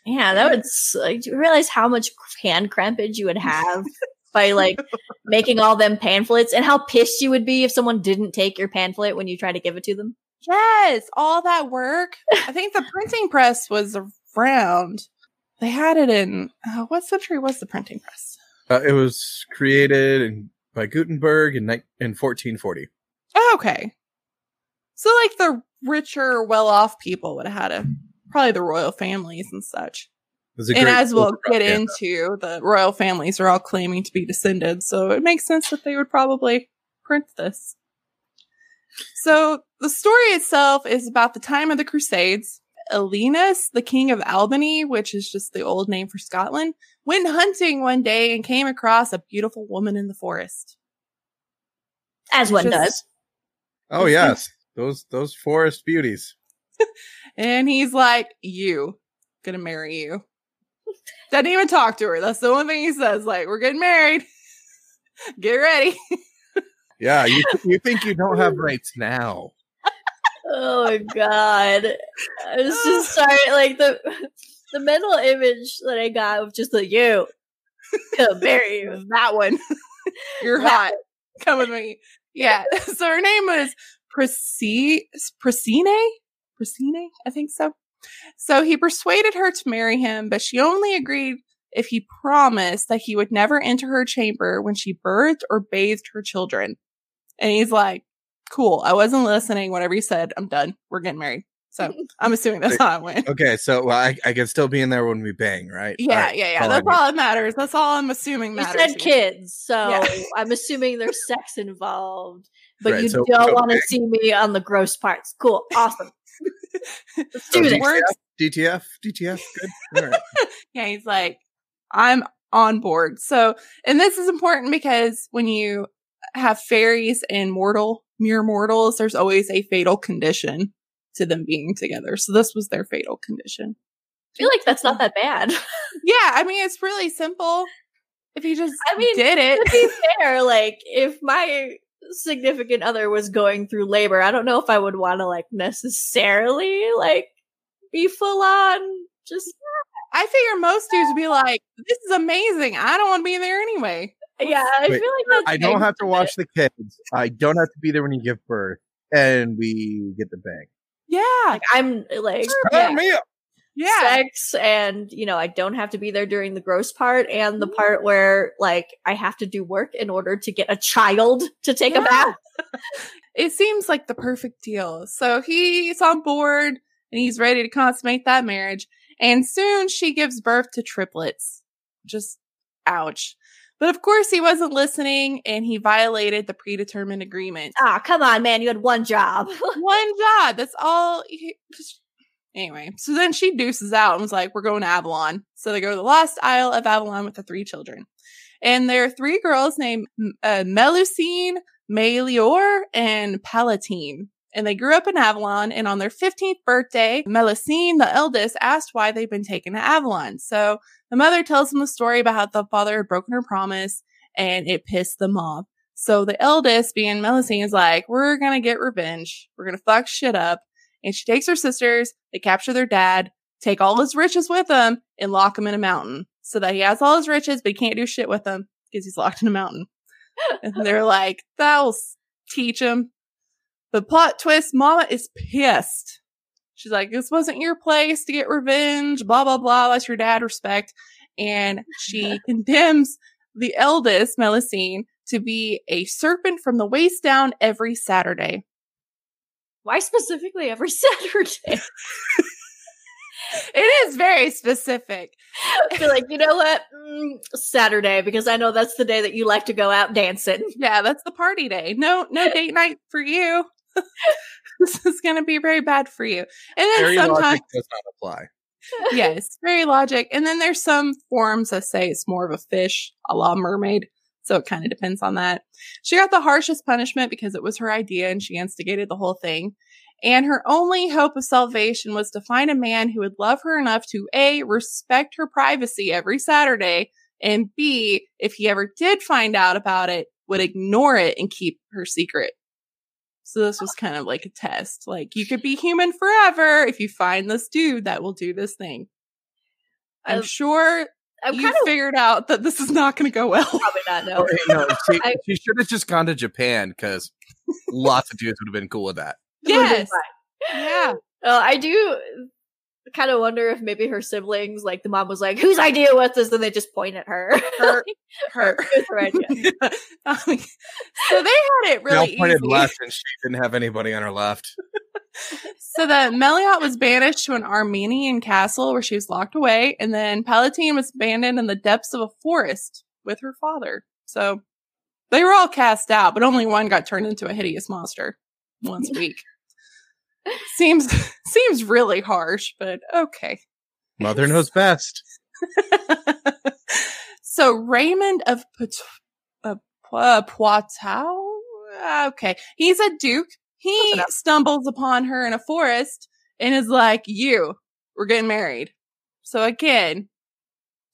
Yeah, that would. Like, do you realize how much hand crampage you would have (laughs) by like (laughs) making all them pamphlets, and how pissed you would be if someone didn't take your pamphlet when you try to give it to them? Yes, all that work. I think the printing press was around. They had it in uh, what century was the printing press? Uh, it was created in, by Gutenberg in, ni- in 1440. Oh, okay. So like the richer, well-off people would have had a probably the royal families and such. It And as we'll get propaganda. into, the royal families are all claiming to be descended, so it makes sense that they would probably print this. So the story itself is about the time of the Crusades. Elinus, the king of Albany, which is just the old name for Scotland, went hunting one day and came across a beautiful woman in the forest. As one Just- does. Oh (laughs) yes, those those forest beauties. (laughs) And he's like, You, gonna marry you. (laughs) Doesn't even talk to her. That's the only thing he says. Like, we're getting married. (laughs) Get ready. (laughs) Yeah, you you think you don't have rights now? Oh my god! I was just sorry. Like the the mental image that I got of just the you come marry you. that one. You're That hot. Come with me. Yeah. So her name was Presi Priscine? Presine? I think so. So he persuaded her to marry him, but she only agreed if he promised that he would never enter her chamber when she birthed or bathed her children. And he's like, cool. I wasn't listening. Whatever he said, I'm done. We're getting married. So (laughs) I'm assuming that's how it went. Okay, so well, I, I can still be in there when we bang, right? Yeah, All right, yeah, yeah. all That's need. all that matters. That's all I'm assuming matters. You said kids, so Yeah. I'm assuming there's sex involved. But Right, you so- don't want to see me on the gross parts. Cool, awesome. (laughs) Let's So do this. Works. DTF, DTF, good. All right. (laughs) Yeah, he's like, I'm on board. So, and this is important because when you have fairies and mortal, mere mortals, there's always a fatal condition to them being together. So this was their fatal condition. I feel like that's not that bad. (laughs) Yeah, I mean, it's really simple. If you just I mean, did it. to be fair, like if my significant other was going through labor, I don't know if I would want to like necessarily like be full on just I figure most dudes would be like, this is amazing. I don't want to be there anyway. yeah. I Wait, feel like that's I don't have to for watch the kids. I don't have to be there when you give birth, and we get the bang. Yeah. Like I'm like yeah, me up. Yeah. sex, and you know I don't have to be there during the gross part and the Mm-hmm. part where like I have to do work in order to get a child to take a bath. (laughs) (laughs) it seems like the perfect deal. So he's on board and he's ready to consummate that marriage. And soon she gives birth to triplets. Just ouch. But of course he wasn't listening and he violated the predetermined agreement. Ah, come on, man! You had one job. (laughs) One job. That's all. He, anyway, so then she deuces out and was like, "We're going to Avalon." So they go to the Lost Isle of Avalon with the three children, and there are three girls named uh, Melusine, Melior, and Palatine. And they grew up in Avalon. And on their 15th birthday, Melusine, the eldest, asked why they'd been taken to Avalon. So the mother tells them the story about how the father had broken her promise, and it pissed them off. So the eldest, being Melusine, is like, we're gonna get revenge. We're gonna fuck shit up. And she takes her sisters, they capture their dad, take all his riches with them, and lock him in a mountain. So that he has all his riches, but he can't do shit with them because he's locked in a mountain. (laughs) and they're like, that'll teach him. The plot twist, Mama is pissed. She's like, this wasn't your place to get revenge, blah, blah, blah. That's your dad respect. And she (laughs) condemns the eldest, Melusine, to be a serpent from the waist down every Saturday. Why specifically every (laughs) Saturday? It is very specific. (laughs) I feel like you know what mm, Saturday because I know that's the day that you like to go out dancing. Yeah, that's the party day. No, no (laughs) date night for you. this is going to be very bad for you. And then Very sometimes, logic does not apply. yes, very logic. And then there's some forums that say it's more of a fish, a la mermaid. So it kind of depends on that. She got the harshest punishment because it was her idea and she instigated the whole thing. And her only hope of salvation was to find a man who would love her enough to A, respect her privacy every Saturday, and B, if he ever did find out about it, would ignore it and keep her secret. So this was kind of like a test. Like you could be human forever if you find this dude that will do this thing. I'm sure I'm you kind of figured out that this is not going to go well. (laughs) probably not know. Oh, hey, no, she, I- she should have just gone to Japan because lots of dudes would have been cool with that. yes. Yeah. Uh, I do kind of wonder if maybe her siblings, like the mom was like, "Whose idea was this?" and they just point at her. Her. (laughs) Her. Her idea. (laughs) I mean, so they had it They all really pointed easy. left, and she didn't have anybody on her left. So the Melior was banished to an Armenian castle where she was locked away, and then Palatine was abandoned in the depths of a forest with her father. So they were all cast out, but only one got turned into a hideous monster once a week. seems (laughs) seems really harsh, but okay. Mother knows best. (laughs) so Raymond of Pot- uh, uh, Poitou, okay, he's a duke. He stumbles upon her in a forest and is like, "You, we're getting married." So again,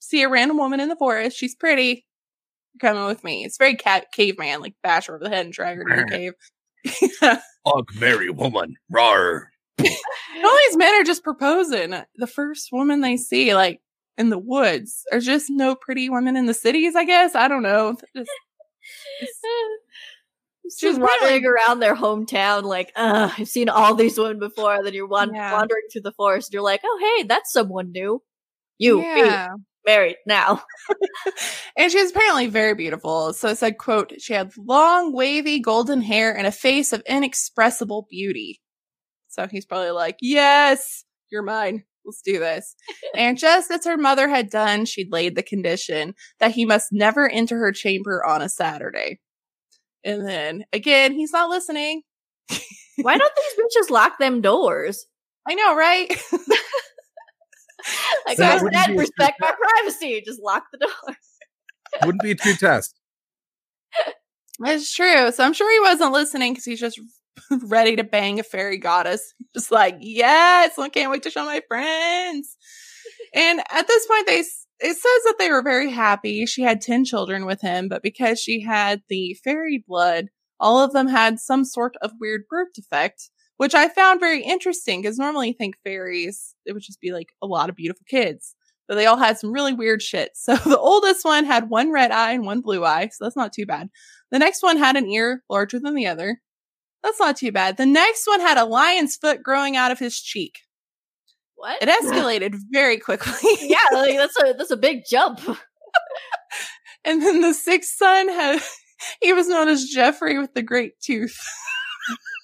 see a random woman in the forest. She's pretty. You're coming with me. It's very cat caveman, like bash her over the head and drag her to the cave. (laughs) Ugh, merry woman. Rar. all these men are just proposing. The first woman they see, like in the woods, there's just no pretty women in the cities. I guess I don't know. Just- Just She's wandering around their hometown, like, Ugh, I've seen all these women before. And then you're wan- Yeah. wandering through the forest. and You're like, oh, hey, that's someone new. You, me, married now. (laughs) and she was apparently very beautiful. So it said, "quote She had long, wavy, golden hair and a face of inexpressible beauty." So he's probably like, Yes, you're mine. Let's do this. (laughs) and just as her mother had done, she'd laid the condition that he must never enter her chamber on a Saturday. And then again, he's not listening. Why don't these bitches lock them doors? I know, right? (laughs) like That I said, respect my privacy. Just lock the doors. Wouldn't be a true test. That's true. So I'm sure he wasn't listening because he's just (laughs) ready to bang a fairy goddess. Just like, yes, I can't wait to show my friends. And at this point, they s- it says that they were very happy. She had 10 children with him, but because she had the fairy blood, all of them had some sort of weird birth defect, which I found very interesting because normally you think fairies, it would just be like a lot of beautiful kids. But they all had some really weird shit. (laughs) So the oldest one had one red eye and one blue eye, so that's not too bad. The next one had an ear larger than the other. That's not too bad. The next one had a lion's foot growing out of his cheek. What? It escalated very quickly. (laughs) yeah, like that's a that's a big jump. (laughs) And then the sixth son had, (laughs) he was known as Jeffrey with the great tooth.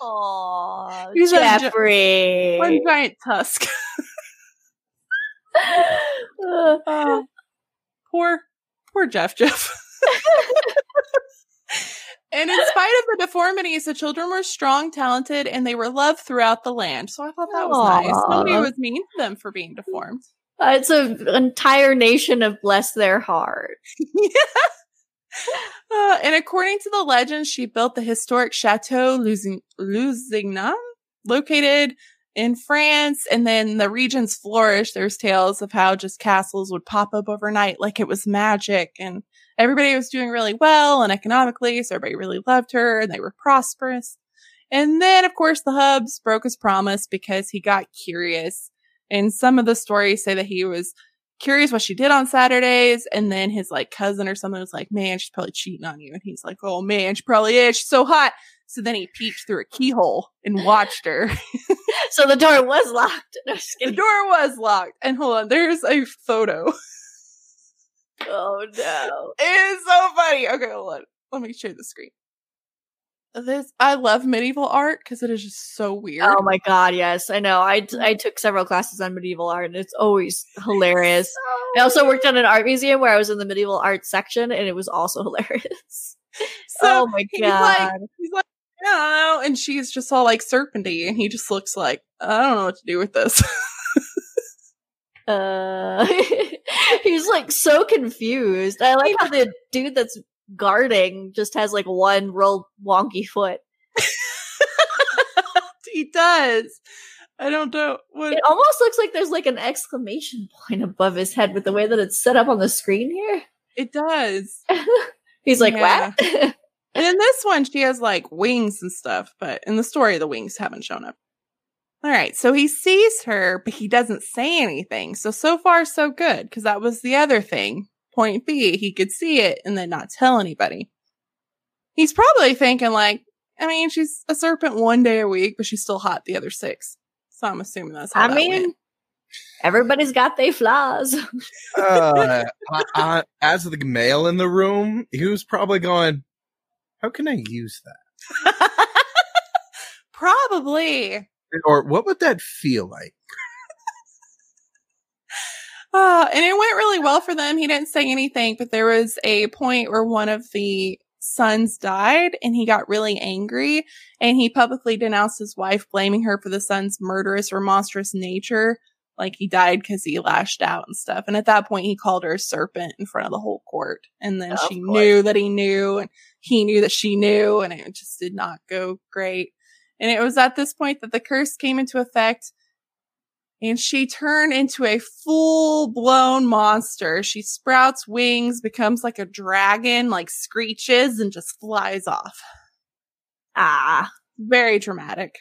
Aww, He's gi- Jeffrey. One giant tusk. Uh, poor, poor Jeff Jeff. And in spite of the deformities, the children were strong, talented, and they were loved throughout the land. So I thought that was nice. Aw. Nobody was mean to them for being deformed. uh, it's an entire nation of bless their heart. (laughs) Uh, and according to the legend, she built the historic Chateau Lusignan located in France. And then the regions flourished. There's tales of how just castles would pop up overnight like it was magic. And everybody was doing really well and economically. So everybody really loved her and they were prosperous. And then, of course, the Hubs broke his promise because he got curious. And some of the stories say that he was curious what she did on Saturdays. And then his like cousin or something was like, man, she's probably cheating on you. And he's like, oh man, she probably is. She's so hot. So then he peeked through a keyhole and watched her. (laughs) So the door was locked. No, the door was locked. And hold on, there's a photo. (laughs) Oh no. It is so funny. Okay, hold on. Let me share the screen. This I love medieval art because it is just so weird. Oh my god, yes, I know. I mm. I took several classes on medieval art, and it's always hilarious. (laughs) I also worked at an art museum where I was in the medieval art section, and it was also hilarious. So oh my he's god! like, he's like, I don't know. And she's just all like serpenty, and he just looks like, I don't know what to do with this. (laughs) uh, (laughs) he's like so confused. I like how the dude that's guarding just has like one real wonky foot. (laughs) he does. I don't know what. It almost looks like there's like an exclamation point above his head with the way that it's set up on the screen here. It does. He's like, Yeah. what? And in this one, she has like wings and stuff, but in the story, the wings haven't shown up. All right. So he sees her, but he doesn't say anything. So, so far, so good. Cause that was the other thing. Point B, he could see it and then not tell anybody. He's probably thinking like, I mean, she's a serpent one day a week, but she's still hot the other six. So I'm assuming that's how I that mean, went. everybody's got their flaws. Uh, (laughs) I, I, as the male in the room, he was probably going, "How can I use that?" (laughs) probably. Or what would that feel like? Uh, and it went really well for them. He didn't say anything, but there was a point where one of the sons died and he got really angry and he publicly denounced his wife, blaming her for the son's murderous or monstrous nature. Like he died because he lashed out and stuff. And at that point, he called her a serpent in front of the whole court. And then Of she course. knew that he knew and he knew that she knew and it just did not go great. And it was at this point that the curse came into effect and she turned into a full blown monster. She sprouts wings, becomes like a dragon, like screeches and just flies off. ah, Very dramatic.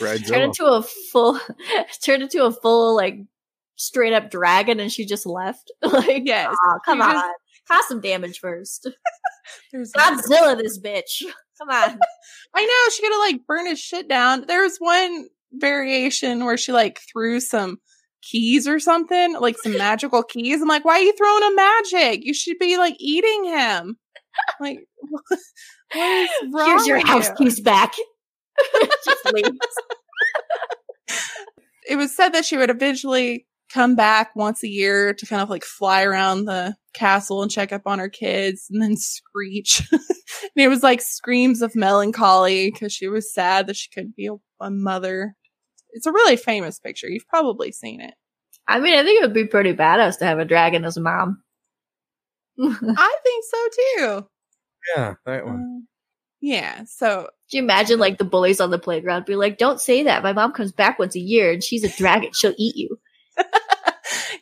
Red turned into a full, (laughs) turned into a full like straight up dragon, and she just left. (laughs) like, Yes. aw, come She on, some damage first. (laughs) There's Godzilla, this bitch. Come on. (laughs) I know she gotta like burn his shit down. There was one variation where she like threw some keys or something, like some (laughs) magical keys. I'm like, why are you throwing a magic? You should be like eating him. Like, what is wrong? Here's your house you? keys back. Just leaves. it was said that she would eventually come back once a year to kind of like fly around the castle and check up on her kids and then screech. (laughs) and it was like screams of melancholy because she was sad that she couldn't be a, a mother. It's a really famous picture. You've probably seen it. I mean, I think it would be pretty badass to have a dragon as a mom. (laughs) I think so too. Yeah, that one. Uh, yeah. So Do you imagine like the bullies on the playground be like, "Don't say that. My mom comes back once a year and she's a dragon. She'll eat you."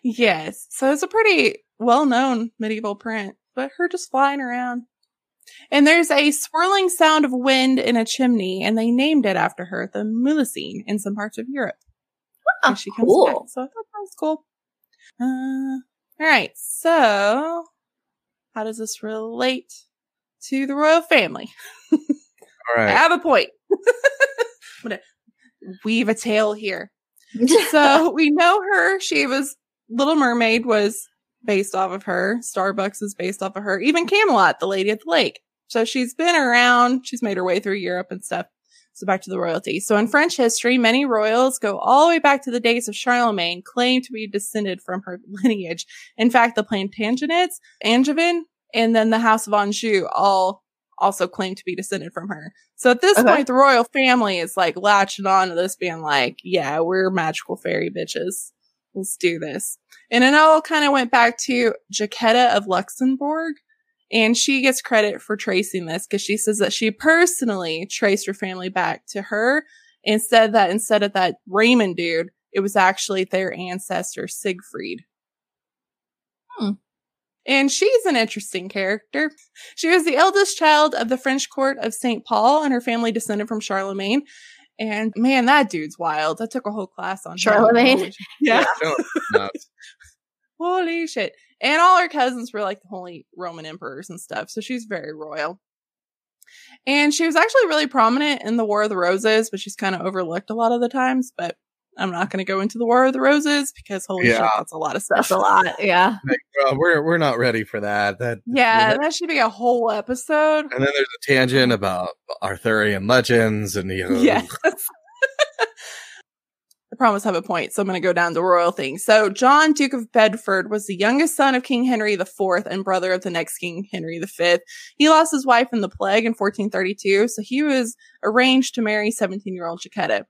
Yes. So it's a pretty well known medieval print, but her just flying around. And there's a swirling sound of wind in a chimney, and they named it after her, the Melusine, in some parts of Europe. Oh, she comes cool. back. So I thought that was cool. Uh, all right. So how does this relate to the royal family? All I have a point. (laughs) I'm gonna weave a tale here. (laughs) So we know her. She was Little Mermaid was based off of her. Starbucks is based off of her. Even Camelot, the Lady at the Lake. So she's been around. She's made her way through Europe and stuff. So back to the royalty. So in French history, many royals go all the way back to the days of Charlemagne, claim to be descended from her (laughs) lineage. In fact, the Plantagenets, Angevin, and then the House of Anjou all also claim to be descended from her. So at this Okay. point, the royal family is like latching on to this, being like, yeah, we're magical fairy bitches. Let's do this. And it all kind of went back to Jacquetta of Luxembourg. And she gets credit for tracing this because she says that she personally traced her family back to her and said that instead of that Raymond dude, it was actually their ancestor Siegfried. Hmm. And she's an interesting character. She was the eldest child of the French court of St. Paul, and her family descended from Charlemagne. And man, that dude's wild. I took a whole class on him. Charlemagne? Holy- Yeah. No. (laughs) Holy shit. And all her cousins were like the holy Roman emperors and stuff. So she's very royal. And she was actually really prominent in the War of the Roses, but she's kind of overlooked a lot of the times. But I'm not going to go into the War of the Roses because holy shit, that's a lot of stuff. That's a lot. Yeah. Like, well, we're we're not ready for that. That Yeah, that should be a whole episode. And then there's a tangent about Arthurian legends and you know, Yes. (laughs) I promise I have a point, so I'm going to go down the royal thing. So, John, Duke of Bedford, was the youngest son of King Henry IV and brother of the next King Henry V. He lost his wife in the plague in 1432, so he was arranged to marry 17 year old Jacquetta.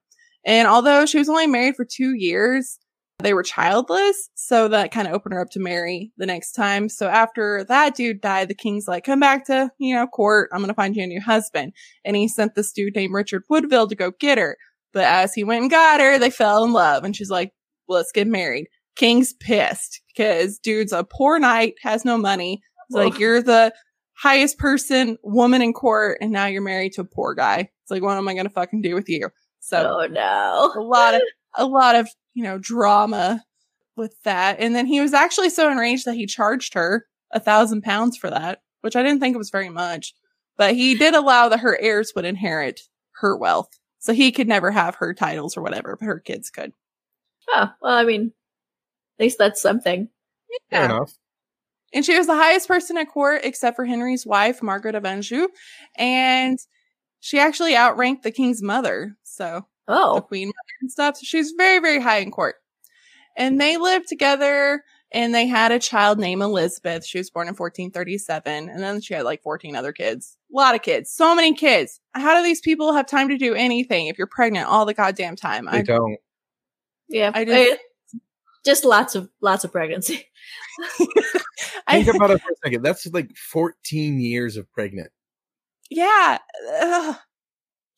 And although she was only married for two years, they were childless, so that kind of opened her up to marry the next time. So after that dude died, the king's like, come back to, you know, court. I'm going to find you a new husband. And he sent this dude named Richard Woodville to go get her. But as he went and got her, they fell in love. And she's like, let's get married. King's pissed because dude's a poor knight, has no money. It's like, you're the highest person, woman in court, and now you're married to a poor guy. It's like, what am I going to fucking do with you? So Oh no. a lot of a lot of you know drama with that and then he was actually so enraged that he charged her a thousand pounds for that which i didn't think it was very much but he did allow that her heirs would inherit her wealth so he could never have her titles or whatever but her kids could Oh, well, I mean, at least that's something. fair enough. and she was the highest person at court except for henry's wife margaret of anjou and she actually outranked the king's mother so oh. the Oh, queen and stuff. So she's very, very high in court. And they lived together and they had a child named Elizabeth. She was born in 1437. And then she had like 14 other kids. A lot of kids. So many kids. How do these people have time to do anything if you're pregnant all the goddamn time? They I, don't. yeah. I I just- just, just lots of lots of pregnancy. (laughs) Think about it for a second. That's like 14 years of pregnant. Yeah. Ugh.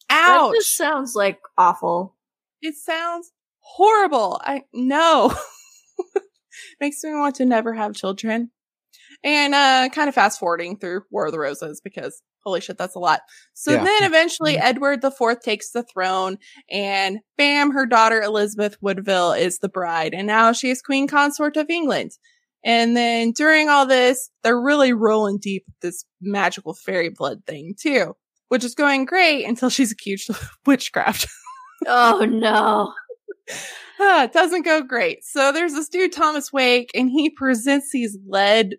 That Ouch. just sounds like awful. It sounds horrible. I no. (laughs) Makes me want to never have children. And uh kind of fast forwarding through War of the Roses because holy shit, that's a lot. So Yeah. then eventually Mm-hmm. Edward the Fourth takes the throne and bam, her daughter Elizabeth Woodville is the bride. And now she is Queen Consort of England. And then during all this, they're really rolling deep with this magical fairy blood thing too, which is going great until she's accused of (laughs) witchcraft. (laughs) Oh no. Ah, it doesn't go great. So there's this dude, Thomas Wake, and he presents these lead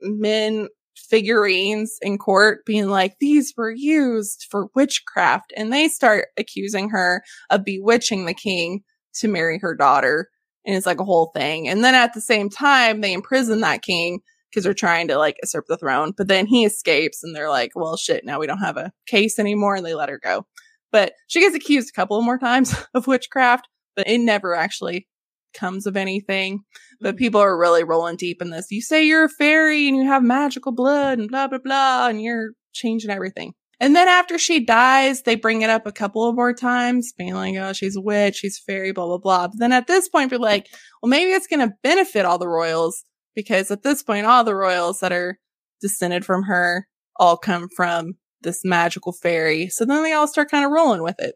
men figurines in court being like, these were used for witchcraft. And they start accusing her of bewitching the king to marry her daughter. And it's like a whole thing. And then at the same time, they imprison that king because they're trying to like usurp the throne. But then he escapes and they're like, well, shit, now we don't have a case anymore. And they let her go. But she gets accused a couple of more times (laughs) of witchcraft, but it never actually comes of anything. But mm-hmm. people are really rolling deep in this. You say you're a fairy and you have magical blood and blah, blah, blah, and you're changing everything. And then after she dies, they bring it up a couple of more times, being like, oh, she's a witch, she's a fairy, blah, blah, blah. But then at this point, you're like, well, maybe it's going to benefit all the royals because at this point, all the royals that are descended from her all come from this magical fairy. So then they all start kind of rolling with it.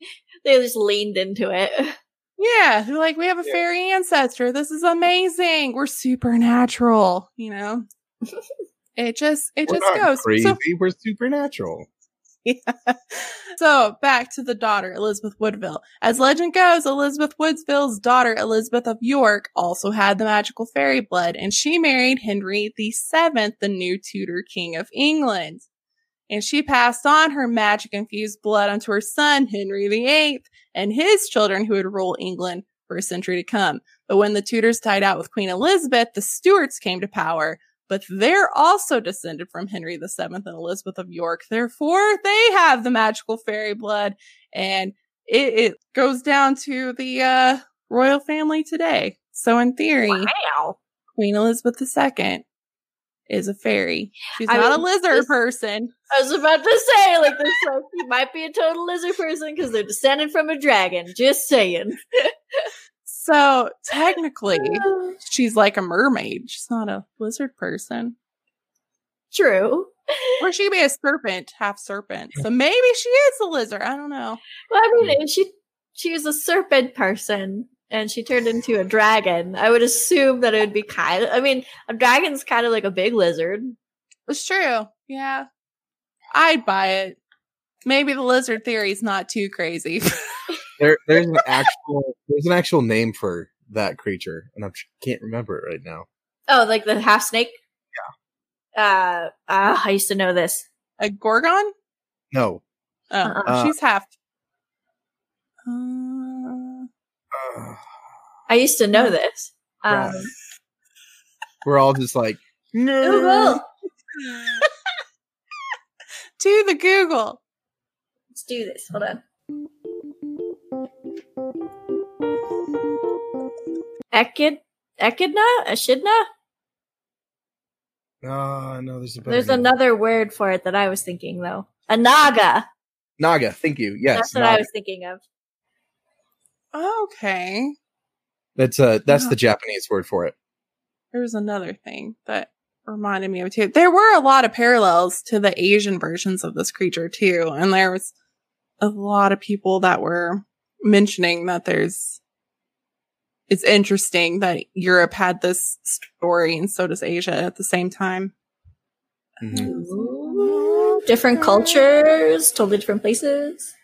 (laughs) They just leaned into it. (laughs) Yeah, they're like, we have a Yeah. fairy ancestor. This is amazing. We're supernatural, you know? (laughs) it just, it We're just not goes. crazy. So, We're supernatural. Yeah. (laughs) so back to the daughter, Elizabeth Woodville. As legend goes, Elizabeth Woodville's daughter, Elizabeth of York, also had the magical fairy blood, and she married Henry VII, the new Tudor King of England. And she passed on her magic infused blood onto her son, Henry VIII, and his children who would rule England for a century to come. But when the Tudors died out with Queen Elizabeth, the Stuarts came to power, but they're also descended from Henry VII and Elizabeth of York. Therefore, they have the magical fairy blood, and it, it goes down to the uh, royal family today. So, in theory, Wow. Queen Elizabeth II is a fairy. She's I not a lizard this- person. I was about to say, like, this, like, might be a total lizard person because they're descended from a dragon. Just saying. (laughs) So, technically, (sighs) she's like a mermaid. She's not a lizard person. True. Or she could be a serpent, half serpent. So maybe she is a lizard. I don't know. Well, I mean, if she she was a serpent person and she turned into a dragon. I would assume that it would be kind of. I mean, a dragon's kind of like a big lizard. It's true. Yeah. I'd buy it. Maybe the lizard theory is not too crazy. (laughs) (laughs) There, there's an actual, there's an actual name for that creature, and I can't remember it right now. Oh, like the half snake. Yeah. Uh, uh, I used to know this. a gorgon? No, Oh, Uh-uh. she's half. Uh, uh, I used to know this. Um, Right. we're all just like, Google. (laughs) (laughs) to the Google. Let's do this. Hold on. Echid, Echidna, Echidna. oh no, there's a better There's name. another word for it that I was thinking though. A naga. Naga. Thank you. Yes, That's what I was thinking of. Okay. That's uh that's Yeah. the Japanese word for it. There was another thing that reminded me of too. There were a lot of parallels to the Asian versions of this creature too, and there was a lot of people that were mentioning that there's. It's interesting that Europe had this story and so does Asia at the same time. Mhm. Ooh, different cultures, totally different places.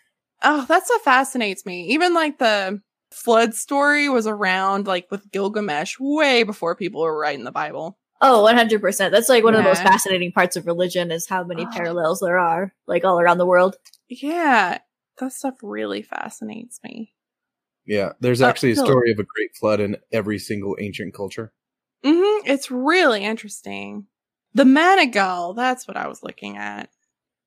Oh, that's what fascinates me. Even like the flood story was around like with Gilgamesh way before people were writing the Bible. Oh, 100%. That's like one of the most fascinating parts of religion is how many Ah. parallels there are, like all around the world. Yeah, that stuff really fascinates me. Yeah, there's Oh, actually a story of a great flood in every single ancient culture. hmm It's really interesting. The Manigal, that's what I was looking at.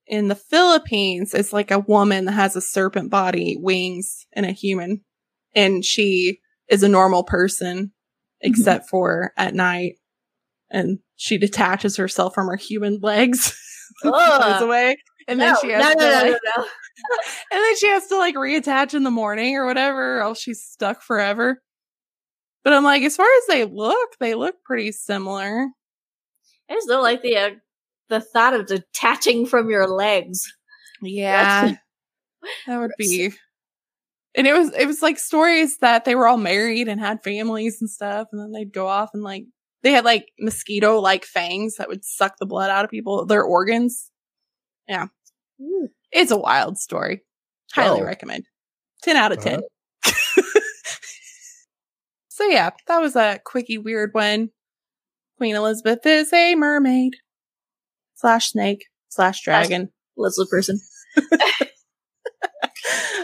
In the Philippines, it's like a woman that has a serpent body, wings, and a human. And she is a normal person, except for at night. And she detaches herself from her human legs, (laughs) and flies (laughs) away. And then no, she has no, to no, no, like, no, no. (laughs) and then she has to like reattach in the morning or whatever, or else she's stuck forever. But I'm like, as far as they look, they look pretty similar. I just don't like the uh, the thought of detaching from your legs. Yeah. (laughs) that would be. And it was it was like stories that they were all married and had families and stuff, and then they'd go off and like they had like mosquito like fangs that would suck the blood out of people, their organs. Yeah. It's a wild story. Highly Oh. recommend. Ten out of ten. (laughs) so yeah, that was a quickie weird one. Queen Elizabeth is a mermaid. slash snake slash dragon. Lizard person. (laughs) (laughs)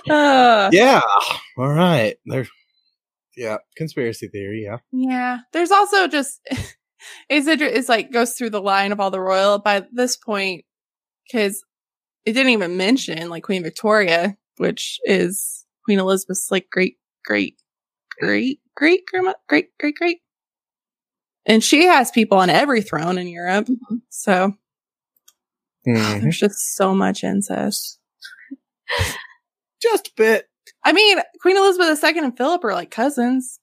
Uh, Yeah. All right. There. Yeah. Conspiracy theory. Yeah. yeah. There's also just it's inter- it's like goes through the line of all the royal by this point because it didn't even mention like Queen Victoria, which is Queen Elizabeth's like great great great great grandma great great great, and she has people on every throne in Europe. So Mhm. there's just so much incest. Just a bit. I mean, Queen Elizabeth II and Philip are like cousins.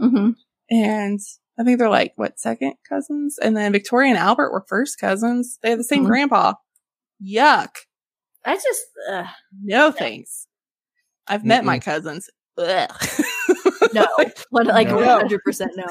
Mm-hmm. And I think they're like, what, second cousins? And then Victoria and Albert were first cousins. They have the same Mhm. grandpa. Yuck. I just, uh, No thanks. I've met my cousins. (laughs) Ugh. no, one, like 100% no.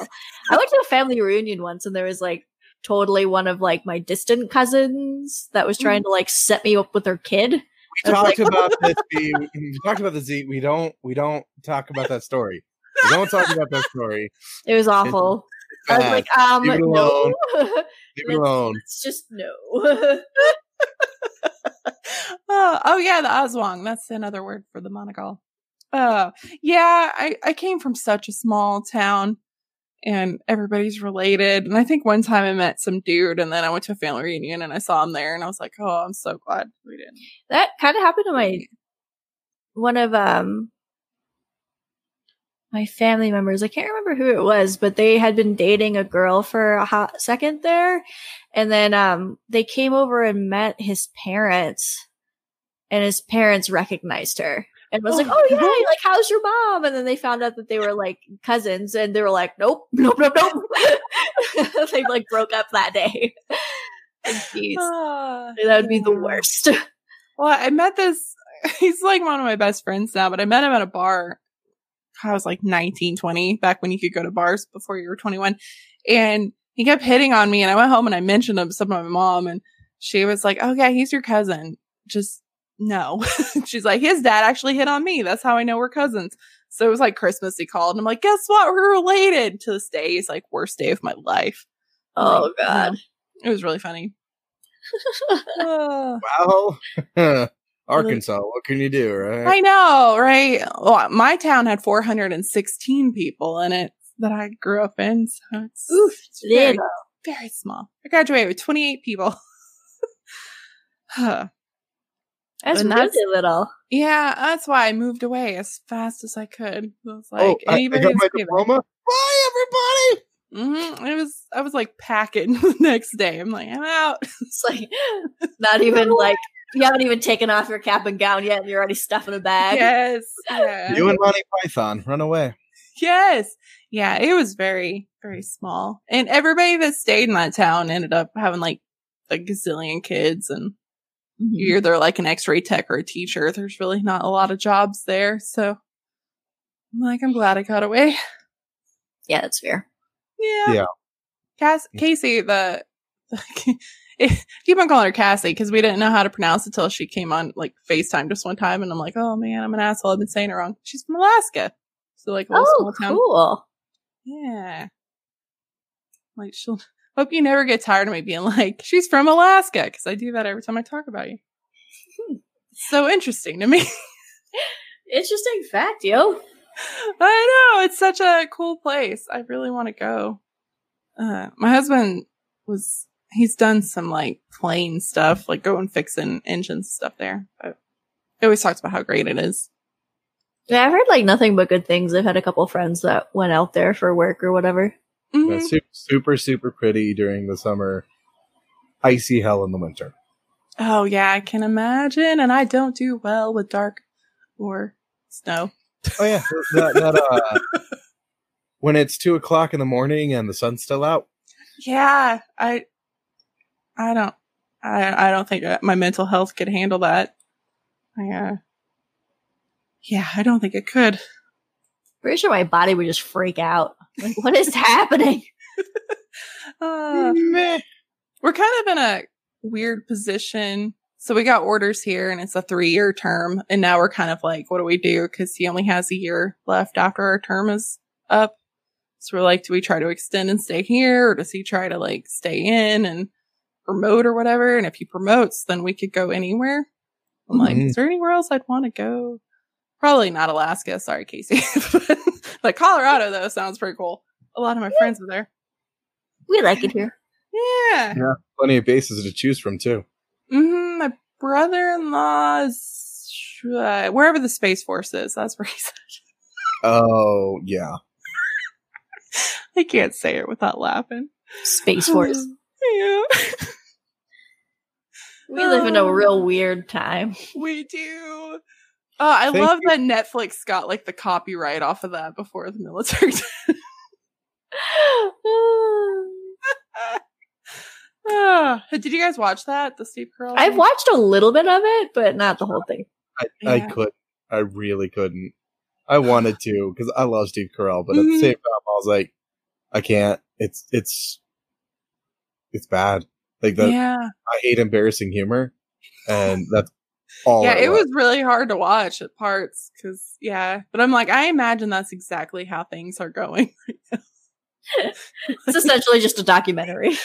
I went to a family reunion once and there was like totally one of like my distant cousins that was trying to like set me up with her kid. We I was talked (laughs) about this. We, we talked about this. We don't. We don't talk about that story. We don't talk about that story. It was awful. I was like, um, Leave it no. alone. (laughs) Leave it alone. It's just no. Oh, oh, yeah, the Aswang. That's another word for the Monogal. Oh, yeah, I, I came from such a small town and everybody's related. And I think one time I met some dude and then I went to a family reunion and I saw him there and I was like, oh, I'm so glad we didn't. that kind of happened to my one of um my family members. I can't remember who it was, but they had been dating a girl for a hot second there, and then um they came over and met his parents, and his parents recognized her. And was like, Oh, oh yeah, like how's your mom? And then they found out that they were like cousins, and they were like, nope, (laughs) nope, nope, nope. (laughs) they like broke up that day. Jeez, Ah, that would be the worst. (laughs) Well, I met this. He's like one of my best friends now, but I met him at a bar. I was like 19, 20, back when you could go to bars before you were 21. And he kept hitting on me. And I went home and I mentioned him to some of my mom. And she was like, Oh, yeah, he's your cousin. Just no. (laughs) She's like, His dad actually hit on me. That's how I know we're cousins. So it was like Christmas. He called and I'm like, Guess what? We're related to this day. It's like, worst day of my life. Oh Like, god. It was really funny. (laughs) Ah. Well, (laughs) Arkansas. What can you do, right? I know, right? Well, my town had 416 people in it that I grew up in. So it's, Oof, it's very, very small. I graduated with 28 people. (sighs) Huh. That's And really that's- little. yeah, that's why I moved away as fast as I could. I was like, oh, I, I got my craving- diploma. Bye, everybody. Mhm. It was, I was like packing (laughs) the next day. I'm like, I'm out. (laughs) It's like not even (laughs) like you haven't even taken off your cap and gown yet, and you're already stuffing a bag. yes. Yeah. You and Monty Python, run away. Yes. Yeah, it was very, very small. And everybody that stayed in that town ended up having like a gazillion kids and Mhm. you're either like an x-ray tech or a teacher. There's really not a lot of jobs there. So I'm like, I'm glad I got away. Yeah, that's fair. Yeah. Yeah. Cass- Casey, the, (laughs) keep on calling her Cassie because we didn't know how to pronounce it till she came on like FaceTime just one time. And I'm like, oh man, I'm an asshole. I've been saying it wrong. She's from Alaska. So like a Oh, small town. cool. Yeah. Like she'll hope you never get tired of me being like, she's from Alaska, because I do that every time I talk about you. (laughs) so interesting to me. (laughs) Interesting fact, yo. I know, it's such a cool place. I really want to go. Uh my husband was he's done some like plane stuff, like going fixing engines stuff there. But he always talks about how great it is. Yeah, I've heard like nothing but good things. I've had a couple friends that went out there for work or whatever. Mhm. Yeah, super, super, super pretty during the summer. Icy hell in the winter. Oh yeah, I can imagine. And I don't do well with dark or snow. Oh yeah, that, that uh, (laughs) when it's two o'clock in the morning and the sun's still out. Yeah, I, I don't, I, I don't think my mental health could handle that. I, uh, yeah, I don't think it could. Pretty sure my body would just freak out. Like, what is (laughs) happening? (laughs) Uh, we're kind of in a weird position. So we got orders here and it's a three year term. And now we're kind of like, what do we do? Cause he only has a year left after our term is up. So we're like, do we try to extend and stay here or does he try to like stay in? And promote or whatever. And if he promotes, then we could go anywhere. I'm like, Mhm. is there anywhere else I'd want to go? Probably not Alaska. Sorry, Casey. (laughs) but Colorado though sounds pretty cool. A lot of my friends are there. We like it here. Yeah. Yeah. Plenty of bases to choose from too. hmm My brother-in-law's uh, wherever the Space Force is. That's where he's at. Oh yeah. (laughs) I can't say it without laughing. Space Force. (sighs) yeah. We live in a real weird time. We do. Uh, I Thank love that Netflix got like the copyright off of that before the military. did. (laughs) Ah, (laughs) did you guys watch that? The Steve Carell? I've watched a little bit of it, but not the whole thing. I, I could. I really couldn't. I wanted to because I love Steve Carell, but at Mhm. the same time, I was like, I can't. It's it's it's bad. Like that. Yeah, I hate embarrassing humor, and that's all. Yeah. It was really hard to watch at parts because yeah. But I'm like, I imagine that's exactly how things are going. (laughs) (laughs) It's (laughs) essentially just a documentary.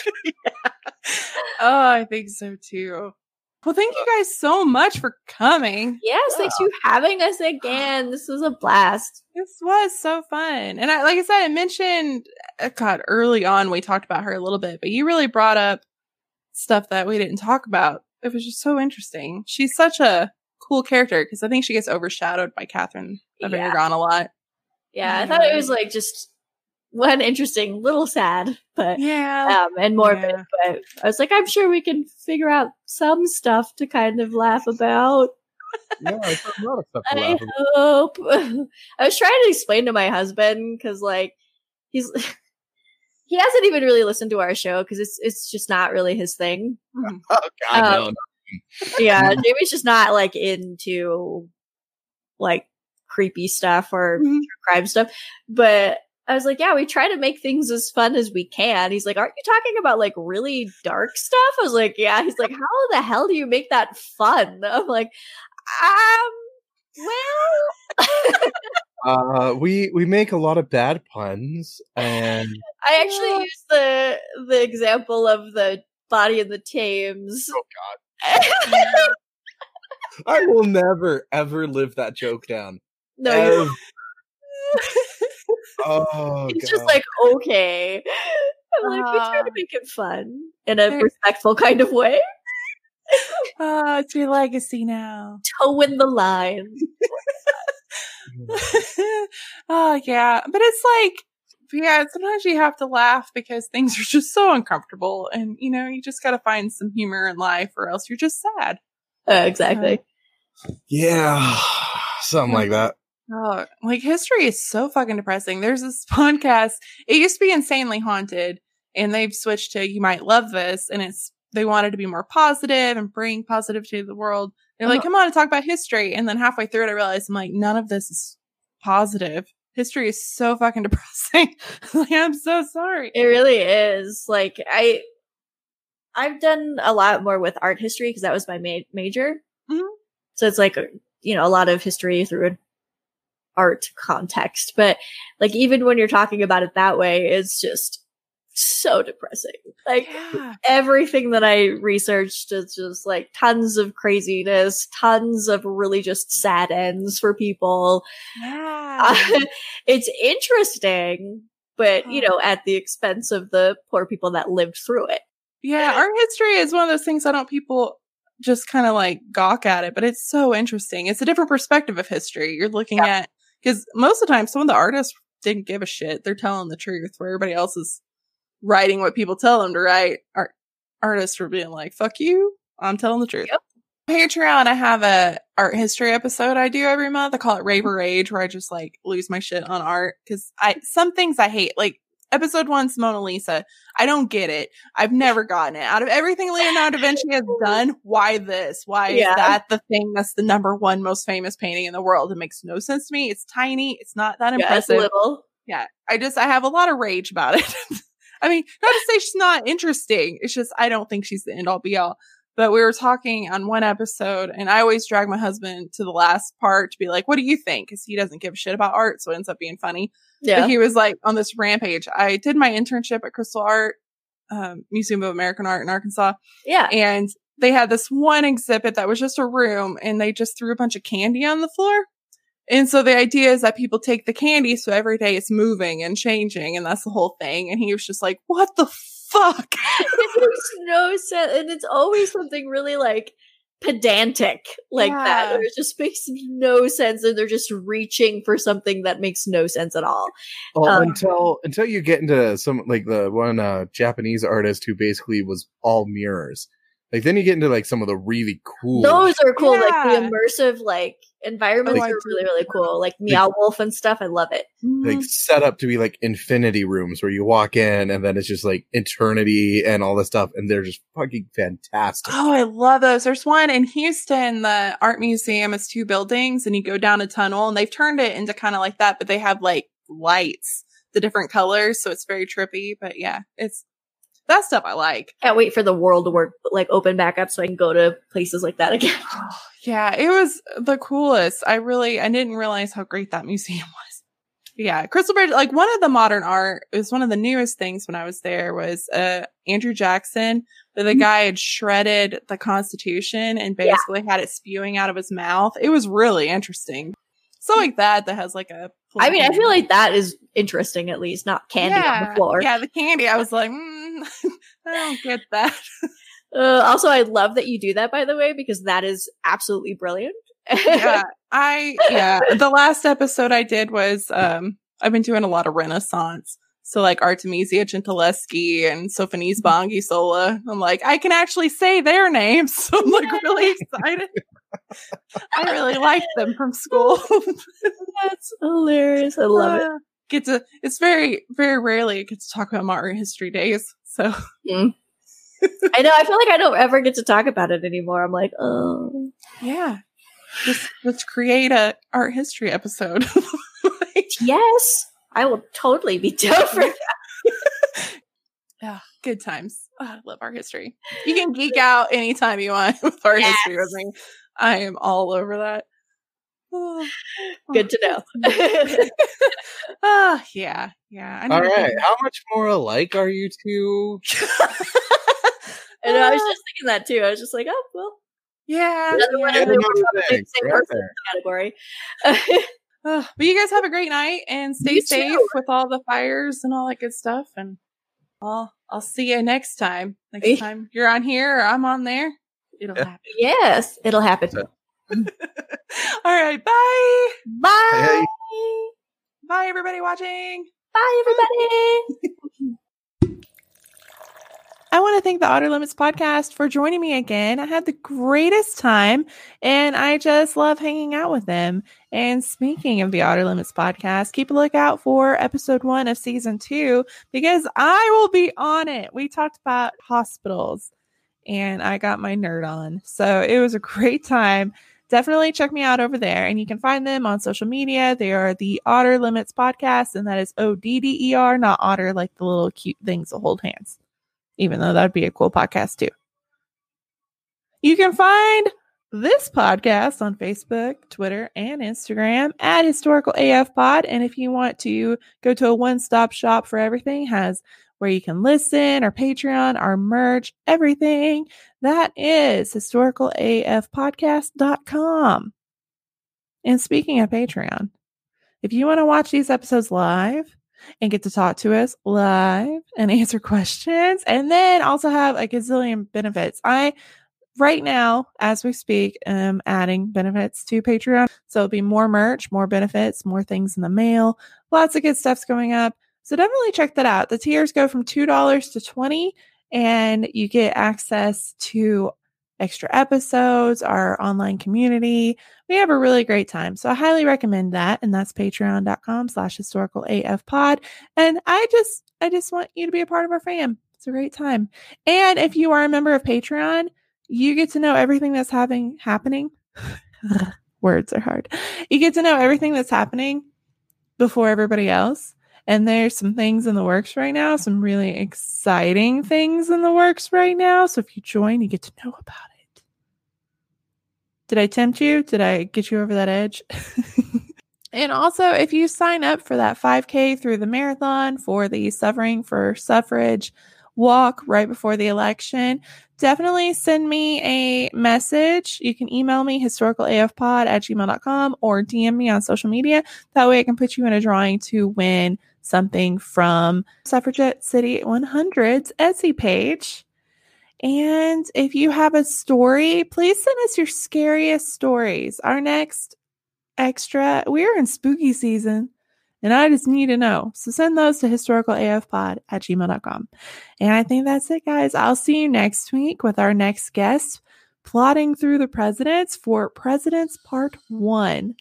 oh, I think so too. Well, thank you guys so much for coming. Yes, thanks for having us again. This was a blast. This was so fun. And I, like I said, I mentioned, uh, God, early on, we talked about her a little bit, but you really brought up stuff that we didn't talk about. It was just so interesting. She's such a cool character because I think she gets overshadowed by Catherine of Yeah. Aragon a lot. Yeah, I thought it was like just one interesting, little sad, but Yeah. um, and morbid. Yeah. But I was like, I'm sure we can figure out some stuff to kind of laugh about. yeah, it's a lot of stuff to I about. hope. (laughs) I was trying to explain to my husband because, like, he's (laughs) he hasn't even really listened to our show because it's it's just not really his thing. Mhm. Oh God, Um, no, no. Yeah, (laughs) Jamie's just not like into like creepy stuff or Mhm. crime stuff. But I was like, yeah, we try to make things as fun as we can. He's like, aren't you talking about like really dark stuff? I was like, yeah. He's like, how the hell do you make that fun? I'm like, um, well, (laughs) Uh, we we make a lot of bad puns, and (laughs) I actually Yeah. used the the example of the body in the Thames. oh God, (laughs) I will never ever live that joke down. no, you're (laughs) Oh, He's God. just like, okay. I'm like, we try to Ah. make it fun in a respectful kind of way. oh, it's your legacy now. Toe in the line. (laughs) oh yeah, but it's like yeah, sometimes you have to laugh because things are just so uncomfortable, and you know you just got to find some humor in life, or else you're just sad. Uh, exactly. yeah, (sighs) something like that. Oh, like history is so fucking depressing. There's this (laughs) podcast. It used to be insanely haunted, and they've switched to you might love this, and it's they wanted to be more positive and bring positive to the world. They're like, come on and talk about history, and then halfway through it, I realized I'm like, none of this is positive. History is so fucking (laughs) depressing. like, I'm so sorry. It really is. Like I I've done a lot more with art history because that was my ma- major. Mhm. So it's like you know a lot of history through an art context, but like even when you're talking about it that way, it's just so depressing. Like Yeah. everything that I researched is just like tons of craziness, tons of really just sad ends for people. Yeah. Uh, (laughs) it's interesting, but you Oh. know, at the expense of the poor people that lived through it. Yeah, art history is one of those things I don't people just kind of like gawk at it, but it's so interesting. It's a different perspective of history. You're looking at because most of the time some of the artists didn't give a shit. They're telling the truth where everybody else is writing what people tell them to write. Art artists were being like, fuck you. I'm telling the truth. Yep. Patreon, I have a art history episode I do every month. I call it mm-hmm. Raver Rage, where I just like lose my shit on art because I some things I hate. Like episode one's Mona Lisa. I don't get it. I've never gotten it. Out of everything Leonardo da Vinci has (laughs) done, why this? Why Yeah. is that the thing that's the number one most famous painting in the world? It makes no sense to me. It's tiny. It's not that Yeah, it's impressive. little. Yeah. I just, I have a lot of rage about it. (laughs) I mean, not to say she's not interesting. It's just, I don't think she's the end all be all. But we were talking on one episode and I always drag my husband to the last part to be like, what do you think? Cause he doesn't give a shit about art. So it ends up being funny. Yeah. But he was like on this rampage. I did my internship at Crystal Art um, Museum of American Art in Arkansas, Yeah. and they had this one exhibit that was just a room, and they just threw a bunch of candy on the floor. And so the idea is that people take the candy, so every day it's moving and changing, and that's the whole thing. And he was just like, "What the fuck?" (laughs) it makes no sense. And it's always something really like pedantic like that. Yeah. Where it just makes no sense and they're just reaching for something that makes no sense at all. Well, Um, until until you get into some like the one uh Japanese artist who basically was all mirrors. Like then you get into like some of the really cool Those are cool. Like the immersive like environments I are really, really cool. Like Meow Wolf and stuff. I love it. like mm-hmm. set up to be like infinity rooms where you walk in and then it's just like eternity and all this stuff and they're just fucking fantastic. Oh, I love those. There's one in Houston. The art museum is two buildings, and you go down a tunnel, and they've turned it into kind of like that, but they have like lights, the different colors, so it's very trippy. But yeah, it's that stuff I like. Can't wait for the world to work like open back up so I can go to places like that again. (sighs) Yeah, it was the coolest. I really, I didn't realize how great that museum (laughs) was. Yeah, Crystal Bridge, like one of the modern art, it was one of the newest things when I was there was, uh, Andrew Jackson, where the Mhm. guy had shredded the Constitution and Yeah. basically had it spewing out of his mouth. It was really interesting. So like that, that has like a. I mean, I feel like that is interesting at least, not candy on the floor. Yeah, the candy. I was like, mm, (laughs) I don't get that. (laughs) Uh, also, I love that you do that, by the way, because that is absolutely brilliant. yeah, (laughs) I yeah. The last episode I did was um I've been doing a lot of Renaissance. So like Artemisia Gentileschi and Sofonisba Anguissola. I'm like, I can actually say their names. So I'm like really excited. I really liked them from school. (laughs) That's hilarious. I love it. Uh, Get to it's very, very rarely I get to talk about my art history days. So mm. I know. I feel like I don't ever get to talk about it anymore. I'm like, oh, yeah. Just let's create a art history episode. (laughs) Like, yes, I will totally be down for that. Yeah, (laughs) good times. Oh, I love art history. You can geek out anytime you want with art history with me. I am all over that. (sighs) Oh, Good to know. (laughs) Ah, yeah, yeah. I All think- how much more alike are you two? (laughs) and I was just thinking that too. I was just like, oh well, yeah, Another one yeah. of the- know the the thing, same right person category. Ah, but you guys have a great night and stay You safe too. with all the fires and all that good stuff. And I'll I'll see you next time. Next (laughs) time you're on here or I'm on there, it'll Yeah. happen. yes, it'll happen. (laughs) All right, bye, Bye. bye, everybody watching. Bye, everybody. (laughs) I want to thank the Odder Limits podcast for joining me again. I had the greatest time and I just love hanging out with them. And speaking of the Odder Limits podcast, keep a lookout for episode one of season two because I will be on it. We talked about hospitals and I got my nerd on. So it was a great time. Definitely check me out over there. And you can find them on social media. They are the Odder Limits podcast, and that is O D D E R, not otter like the little cute things that hold hands even though that'd be a cool podcast too. You can find this podcast on Facebook, Twitter, and Instagram at Historical AF Pod. And if you want to go to a one stop shop for everything, has where you can listen, our Patreon, our merch, everything. That is historicalafpodcast.com. And speaking of Patreon, if you want to watch these episodes live, and get to talk to us live and (laughs) answer questions and then also have a gazillion benefits. I right now, as we speak, am adding benefits to Patreon. So it'll be more merch, more benefits, more things in the mail. Lots of good stuff's going up. So definitely check that out. The tiers go from $2 to 20 and you get access to extra episodes, our online community. We have a really great time. So I highly recommend that. And that's patreon.com slash historical AF pod. And I just, I just want you to be a part of our fam. It's a great time. And if you are a member of Patreon, you get to know everything that's having happening. (laughs) Words are hard. You get to know everything that's happening before everybody else. And there's some things in the works right now, some really exciting things in the works right now. So if you join, you get to know about it. Did I tempt you? Did I get you over that edge? (laughs) and also, if you sign up for that 5K through the marathon for the Suffering for Suffrage walk right before the election, definitely send me a message. You can email me historicalafpod at gmail.com or DM me on social media. That way I can put you in a drawing to win something from Suffragette City 100's Etsy page. And if you have a story, please send us your scariest stories. Our next extra, we're in spooky season and I just need to know. So send those to historicalafpod at gmail.com. And I think that's it, guys. I'll see you next week with our next guest, plodding through the presidents for Presidents Part 1.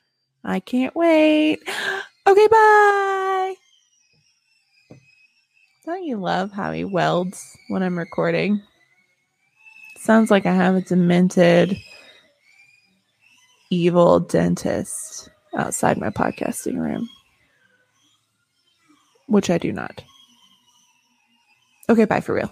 I can't wait. (gasps) Okay, bye. Don't you love how he welds when I'm recording? Sounds like I have a demented, evil dentist outside my podcasting room which I do not. Okay, bye for real.